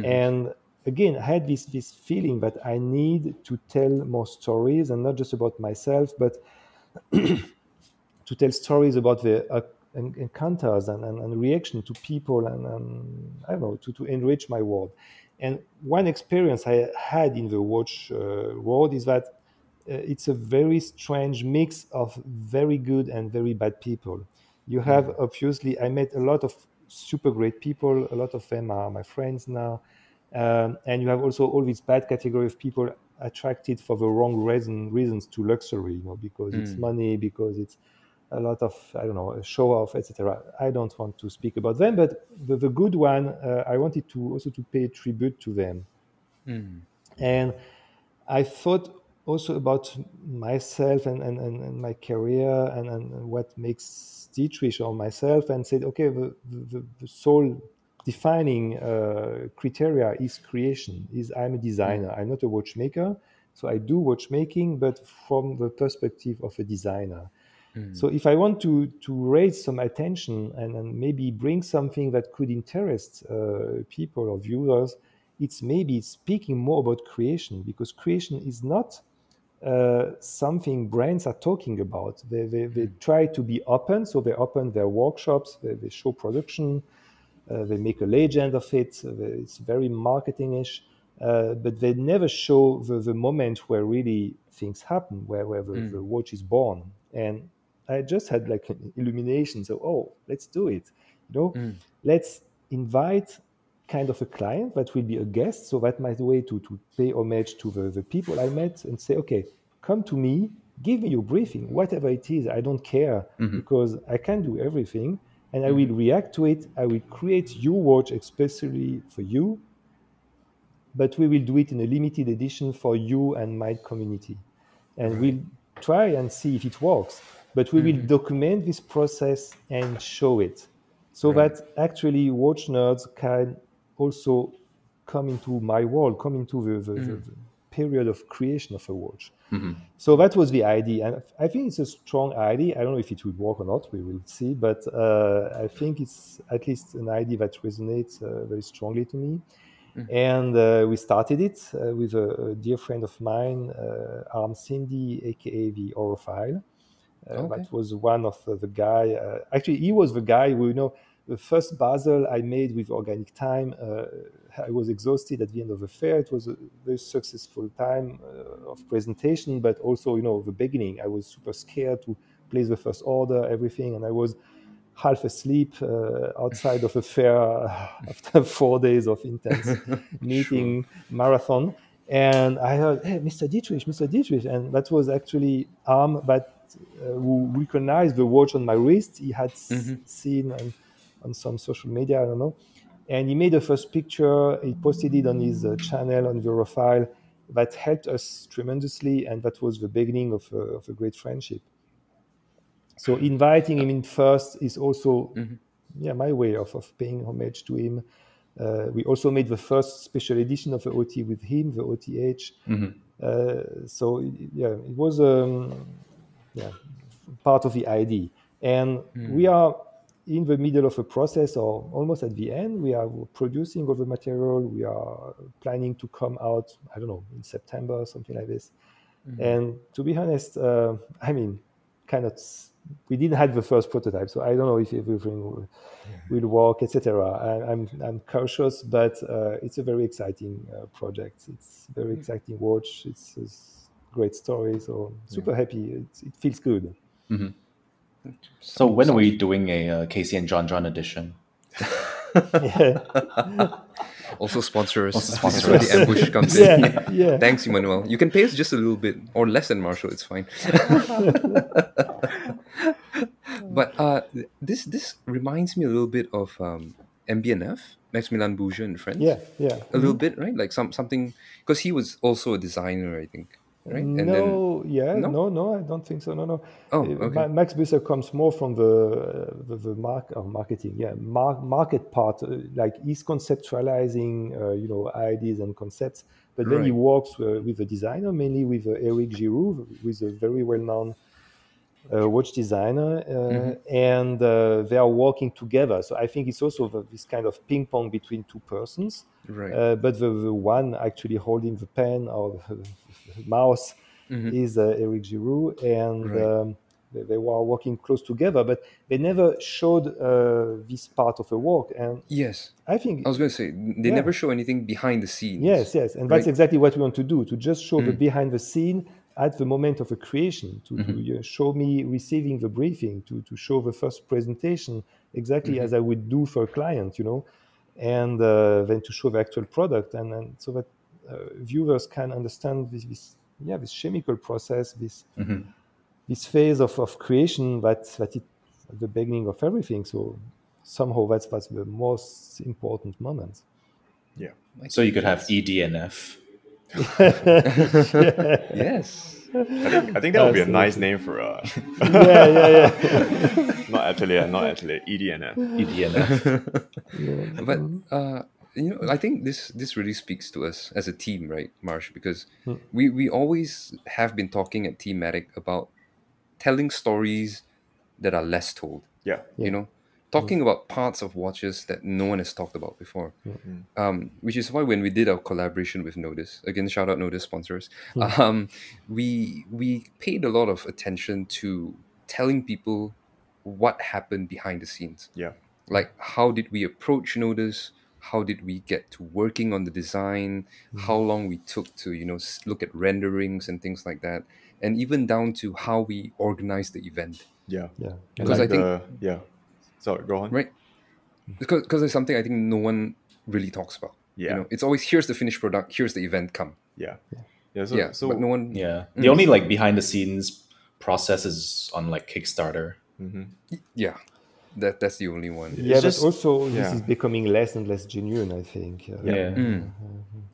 And again, I had this this feeling that I need to tell more stories, and not just about myself, but to tell stories about the uh, encounters and, and, and reaction to people and, and I don't know to, to enrich my world. And one experience I had in the watch uh, world is that uh, it's a very strange mix of very good and very bad people. You have obviously I met a lot of super great people. A lot of them are my friends now, um, and you have also all this bad category of people attracted for the wrong reason reasons to luxury. You know, because it's money, because it's a lot of I don't know show off, etc. I don't want to speak about them, but the, the good one, uh, I wanted to also to pay tribute to them, and I thought also about myself and, and, and, my career and, and, what makes Dietrich or myself, and said, okay, the, the, the soul defining uh, criteria is creation. Is I'm a designer. I'm not a watchmaker, so I do watchmaking, but from the perspective of a designer. So if I want to to raise some attention and, and maybe bring something that could interest uh, people or viewers, it's maybe speaking more about creation because creation is not uh, something brands are talking about. They, they, they try to be open, so they open their workshops, they, they show production, uh, they make a legend of it. It's very marketing-ish, uh, but they never show the, the moment where really things happen, where, where the, the watch is born. And I just had like an illumination. So, oh, let's do it. You know, mm. let's invite kind of a client that will be a guest. So that might way to, to pay homage to the, the people I met and say, okay, come to me, give me your briefing, whatever it is. I don't care mm-hmm. because I can do everything and I mm-hmm. will react to it. I will create your watch especially for you, but we will do it in a limited edition for you and my community. And we'll try and see if it works. But we will document this process and show it so that actually watch nerds can also come into my world, come into the, the, the, the period of creation of a watch. So that was the idea, and I think it's a strong idea. I don't know if it will work or not. We will see, but uh, I think it's at least an idea that resonates uh, very strongly to me. And uh, we started it uh, with a, a dear friend of mine, uh, Arm Cindy, aka the Orophile. Uh, Okay. That was one of the, the guy. Uh, actually, he was the guy who, you know, the first Basel I made with Organic Time. Uh, I was exhausted at the end of the fair. It was a very successful time uh, of presentation, but also, you know, the beginning. I was super scared to place the first order, everything, and I was half asleep uh, outside of a fair after four days of intense meeting marathon. And I heard, hey, Mr. Dietrich, Mr. Dietrich. And that was actually Arm, but uh, who recognized the watch on my wrist. He had s- seen on, on some social media, I don't know. And he made a first picture. He posted it on his uh, channel on Verofile. That helped us tremendously. And that was the beginning of a, of a great friendship. So inviting him in first is also, yeah, my way of, of paying homage to him. Uh, we also made the first special edition of the OT with him, the OTH. Uh, so yeah, it was um, yeah part of the ID. and we are in the middle of a process, or almost at the end. We are producing all the material. We are planning to come out. I don't know in September or something like this. And to be honest, uh, I mean, kind of, we didn't have the first prototype, so I don't know if everything will, will work, etc. I'm I'm cautious, but uh, it's a very exciting uh, project. It's very exciting watch. It's a s- great story. So super happy. It's, it feels good. So when are we doing a uh, KC and JonJon edition? Also sponsor us. Also sponsor This is where us. the ambush comes in. yeah, yeah. Thanks, Emmanuel. You can pay us just a little bit or less than Marshall. It's fine. but uh, this this reminds me a little bit of um, MB&F, Maximilian Busser and friends. Yeah, yeah. a little bit, right? Like some something because he was also a designer, I think, right? no, yeah, no? no? no, I don't think so. No, no. Oh, Uh, okay. Max Busser comes more from the uh, the, the mark of marketing, yeah, mar- market part. Uh, like he's conceptualizing, uh, you know, ideas and concepts, but then he works uh, with a designer, mainly with uh, Eric Giroud, who is a very well-known uh, watch designer, uh, Mm-hmm. and uh, they are working together. So I think it's also the, this kind of ping pong between two persons. Right. Uh, but the, the one actually holding the pen or the, mouse is uh, Eric Giroud, and Mm-hmm. Right. um, they, they were working close together. But they never showed uh, this part of the work, and yes, I think I was going to say they Yeah. never show anything behind the scenes. Yes, yes, and that's exactly what we want to do—to just show Mm. the behind the scene at the moment of a creation, to, Mm-hmm. to uh, show me receiving the briefing, to, to show the first presentation exactly Mm-hmm. as I would do for a client, you know, and uh, then to show the actual product, and, and so that uh, viewers can understand this, this, yeah, this chemical process, this this phase of, of creation that that it the beginning of everything. So somehow that's that's the most important moment. Yeah. So you could have E EDNF. Yes. I think I think that would be a nice name for uh yeah, yeah, yeah. not atelier, not atelier, E EDNF. EDNF. but uh, you know, I think this this really speaks to us as a team, right, Marsh? Because we we always have been talking at Thematic about telling stories that are less told. Yeah. You know, talking about parts of watches that no one has talked about before. Um, which is why when we did our collaboration with Notice, again shout out Notice sponsors, um, we we paid a lot of attention to telling people what happened behind the scenes Yeah. like how did we approach notice how did we get to working on the design how long we took to you know look at renderings and things like that and even down to how we organized the event Yeah. yeah. Because like I think- the, yeah. Sorry, go on. right because because it's something i think no one really talks about Yeah. you know it's always here's the finished product here's the event come Yeah. Yeah. So, yeah so but no one Yeah. The only like behind the scenes process is on like Kickstarter. yeah that that's the only one Yeah, but just- also yeah. this is becoming less and less genuine. I think. Uh, Yeah.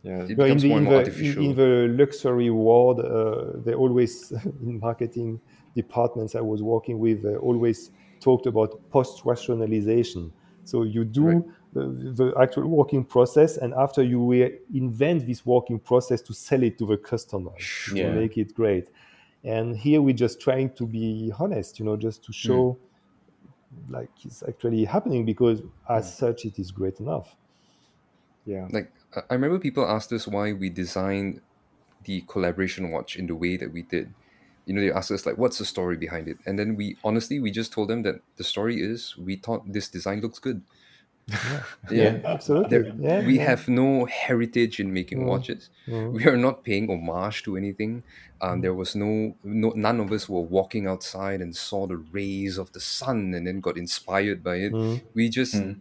yeah. it No, in becomes the, more in, the, artificial in the luxury world, uh, they always, in marketing departments I was working with, they always talked about post rationalization. So you do Right. the, the actual working process, and after you will invent this working process to sell it to the customer Yeah. to make it great. And here we're just trying to be honest, you know, just to mm. show like it's actually happening because as mm. such it is great enough. yeah. like I- I remember people asked us why we designed the collaboration watch in the way that we did. You know, they asked us like, "What's the story behind it?" And then we honestly we just told them that the story is we thought this design looks good. Yeah. Absolutely. There, yeah, we yeah. have no heritage in making mm-hmm. watches. Mm-hmm. We are not paying homage to anything. Um, there was no, no, none of us were walking outside and saw the rays of the sun and then got inspired by it. Mm-hmm. We just mm.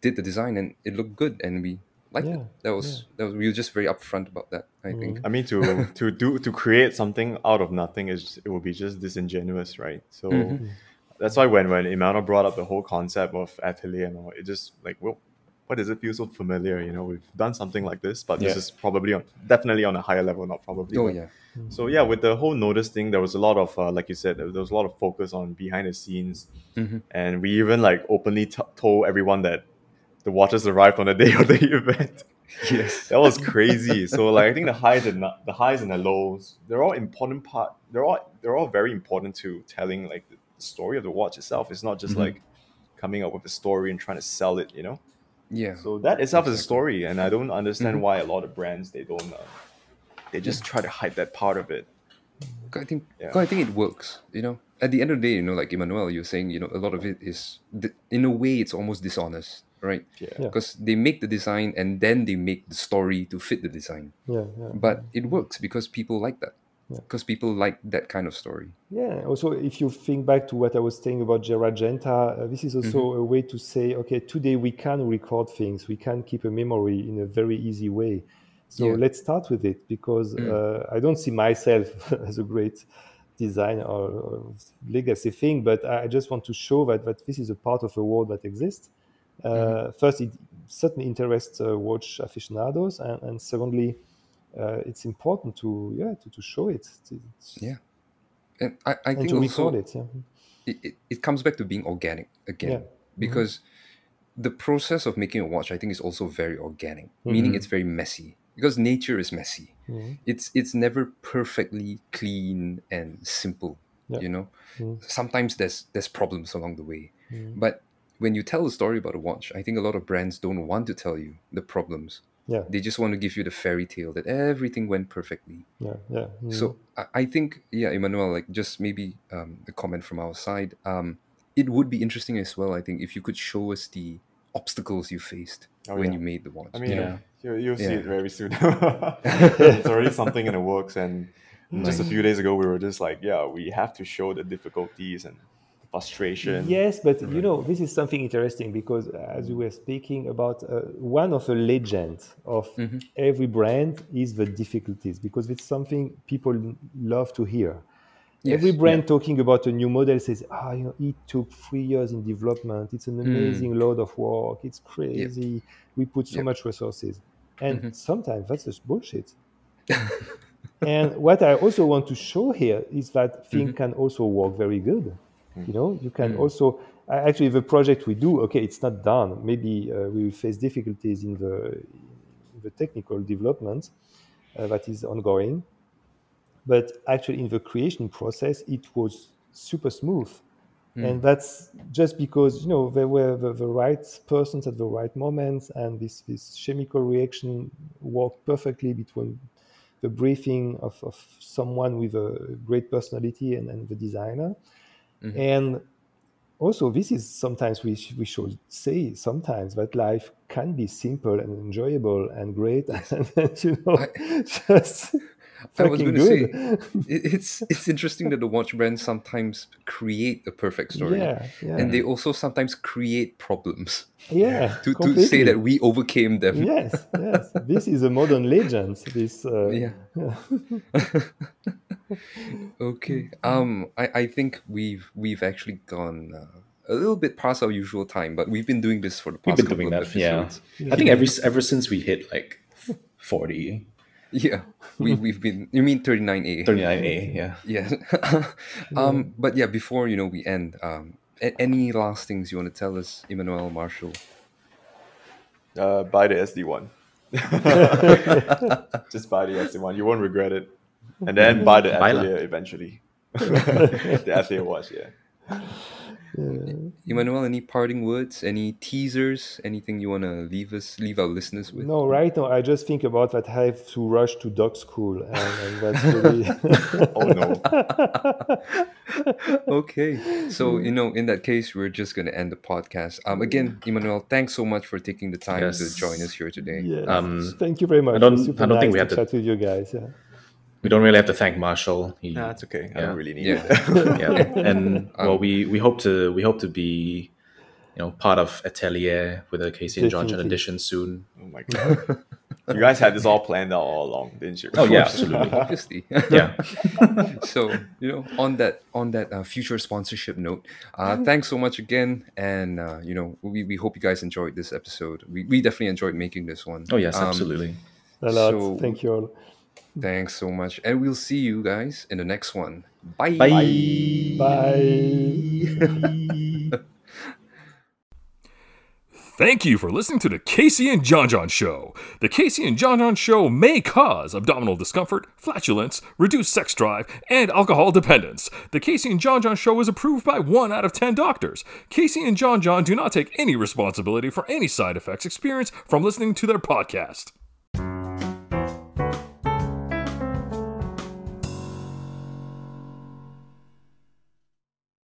did the design and it looked good, and we liked Yeah, it. That was that was we were just very upfront about that. I think. I mean, to to do to create something out of nothing is it would be just disingenuous, right? So Mm-hmm. that's why when when Emmanuel brought up the whole concept of atelier and all, it just like, well, why does it feel so familiar? You know, we've done something like this, but this is probably on definitely on a higher level, not probably. Oh but- yeah, So yeah, with the whole notice thing, there was a lot of uh, like you said, there was a lot of focus on behind the scenes, Mm-hmm. and we even like openly t- told everyone that the watches arrived on the day of the event. yes, that was crazy. so like I think the highs and the highs and the lows, they're all important part. They're all they're all very important to telling like the story of the watch itself. It's not just like coming up with a story and trying to sell it. You know. yeah. So that itself is a story, and I don't understand why a lot of brands they don't. Uh, they just try to hide that part of it. I think Yeah. I think it works. You know, at the end of the day, you know, like Emmanuel, you're saying, you know, a lot of it is, in a way, it's almost dishonest, right? Yeah. Yeah. Because they make the design and then they make the story to fit the design. Yeah, yeah. But it works because people like that. Yeah. Because people like that kind of story. Yeah. Also, if you think back to what I was saying about Gerald Genta, uh, this is also Mm-hmm. a way to say, okay, today we can record things, we can keep a memory in a very easy way. So Yeah. Mm. let's start with it because uh, I don't see myself as a great design or, or legacy thing, but I I just want to show that, that this is a part of a world that exists. Uh, Mm-hmm. First, it certainly interests uh, watch aficionados, and, and secondly, uh, it's important to yeah to, to show it. It's- Yeah. And I, I and think to also record it. Yeah. it, it, it comes back to being organic again. Yeah. Mm-hmm. Because the process of making a watch, I think, is also very organic, meaning it's very messy. Because nature is messy. Mhm. It's it's never perfectly clean and simple. Yeah. You know, Mhm. sometimes there's there's problems along the way. Mhm. But when you tell a story about a watch, I think a lot of brands don't want to tell you the problems. Yeah, They just want to give you the fairy tale that everything went perfectly. yeah, yeah. Mm. So I, I think, yeah, Emmanuel, like just maybe um, a comment from our side. Um, it would be interesting as well, I think, if you could show us the obstacles you faced Oh, when yeah. you made the watch. I mean, you know? Yeah. you, you'll see Yeah. it very soon. it's already something in the works, and just a few days ago, we were just like, yeah, we have to show the difficulties and the frustration. Yes, but you know, this is something interesting because uh, as we were speaking about, uh, one of the legends of Mm-hmm. every brand is the difficulties because it's something people love to hear. every Yes, brand talking about a new model says, ah, you know, it took three years in development. It's an amazing load of work. It's crazy. We put so Yep. much resources. And sometimes that's just bullshit. and what I also want to show here is that thing can also work very good. You know, you can also uh, actually the project we do. Okay, it's not done. Maybe uh, we will face difficulties in the in the technical development uh, that is ongoing, but actually in the creation process, it was super smooth. And that's just because you know there were the, the right persons at the right moments, and this this chemical reaction worked perfectly between the briefing of, of someone with a great personality and, and the designer. And also, this is sometimes we, sh- we should say sometimes that life can be simple and enjoyable and great, and you know, just I was going to say, it, it's it's interesting that the watch brands sometimes create a perfect story, Yeah, yeah. and they also sometimes create problems yeah, to, to say that we overcame them. yes, yes. This is a modern legend. This, uh, Yeah. Okay. Um, I, I think we've we've actually gone uh, a little bit past our usual time, but we've been doing this for the We've past been couple doing of that, yeah. episodes. I think every ever since we hit like forty, Yeah, we we've been. You mean thirty nine A? 39A, yeah. Yeah. um, but yeah, before you know we end, um, a- any last things you want to tell us, Emmanuel Marshall? Uh, buy the SD one. Just buy the SD one. You won't regret it. And then buy the Buy lah. Atelier eventually. the Atelier watch, yeah. Emmanuel, any parting words? Any teasers? Anything you want to leave us, leave our listeners with? No, right now I just think about that I have to rush to dog school, and, and that's really Oh no. okay so you know in that case we're just going to end the podcast um again emmanuel thanks so much for taking the time to join us here today yes. Um, Thank you very much. I don't- super I don't think nice we have to to- chat with you guys. Yeah. We don't really have to thank Marshall. He, Nah, it's okay. I don't really need Yeah. it. yeah, and Um, well, we we hope to we hope to be, you know, part of Atelier with a KC and JonJon edition soon. oh my god. You guys had this all planned out all along, didn't you? Oh yeah, absolutely. obviously Yeah, so you know on that on that uh, future sponsorship note uh thanks so much again and uh you know we, we hope you guys enjoyed this episode we, we definitely enjoyed making this one oh yes, Um, absolutely. A lot. So- Thank you all. Thanks so much and we'll see you guys in the next one bye Bye. Bye. Thank you for listening to the KC and JonJon Show. The KC and JonJon Show may cause abdominal discomfort, flatulence, reduced sex drive, and alcohol dependence. The KC and JonJon Show is approved by 1 out of 10 doctors. Casey and John John do not take any responsibility for any side effects experienced from listening to their podcast.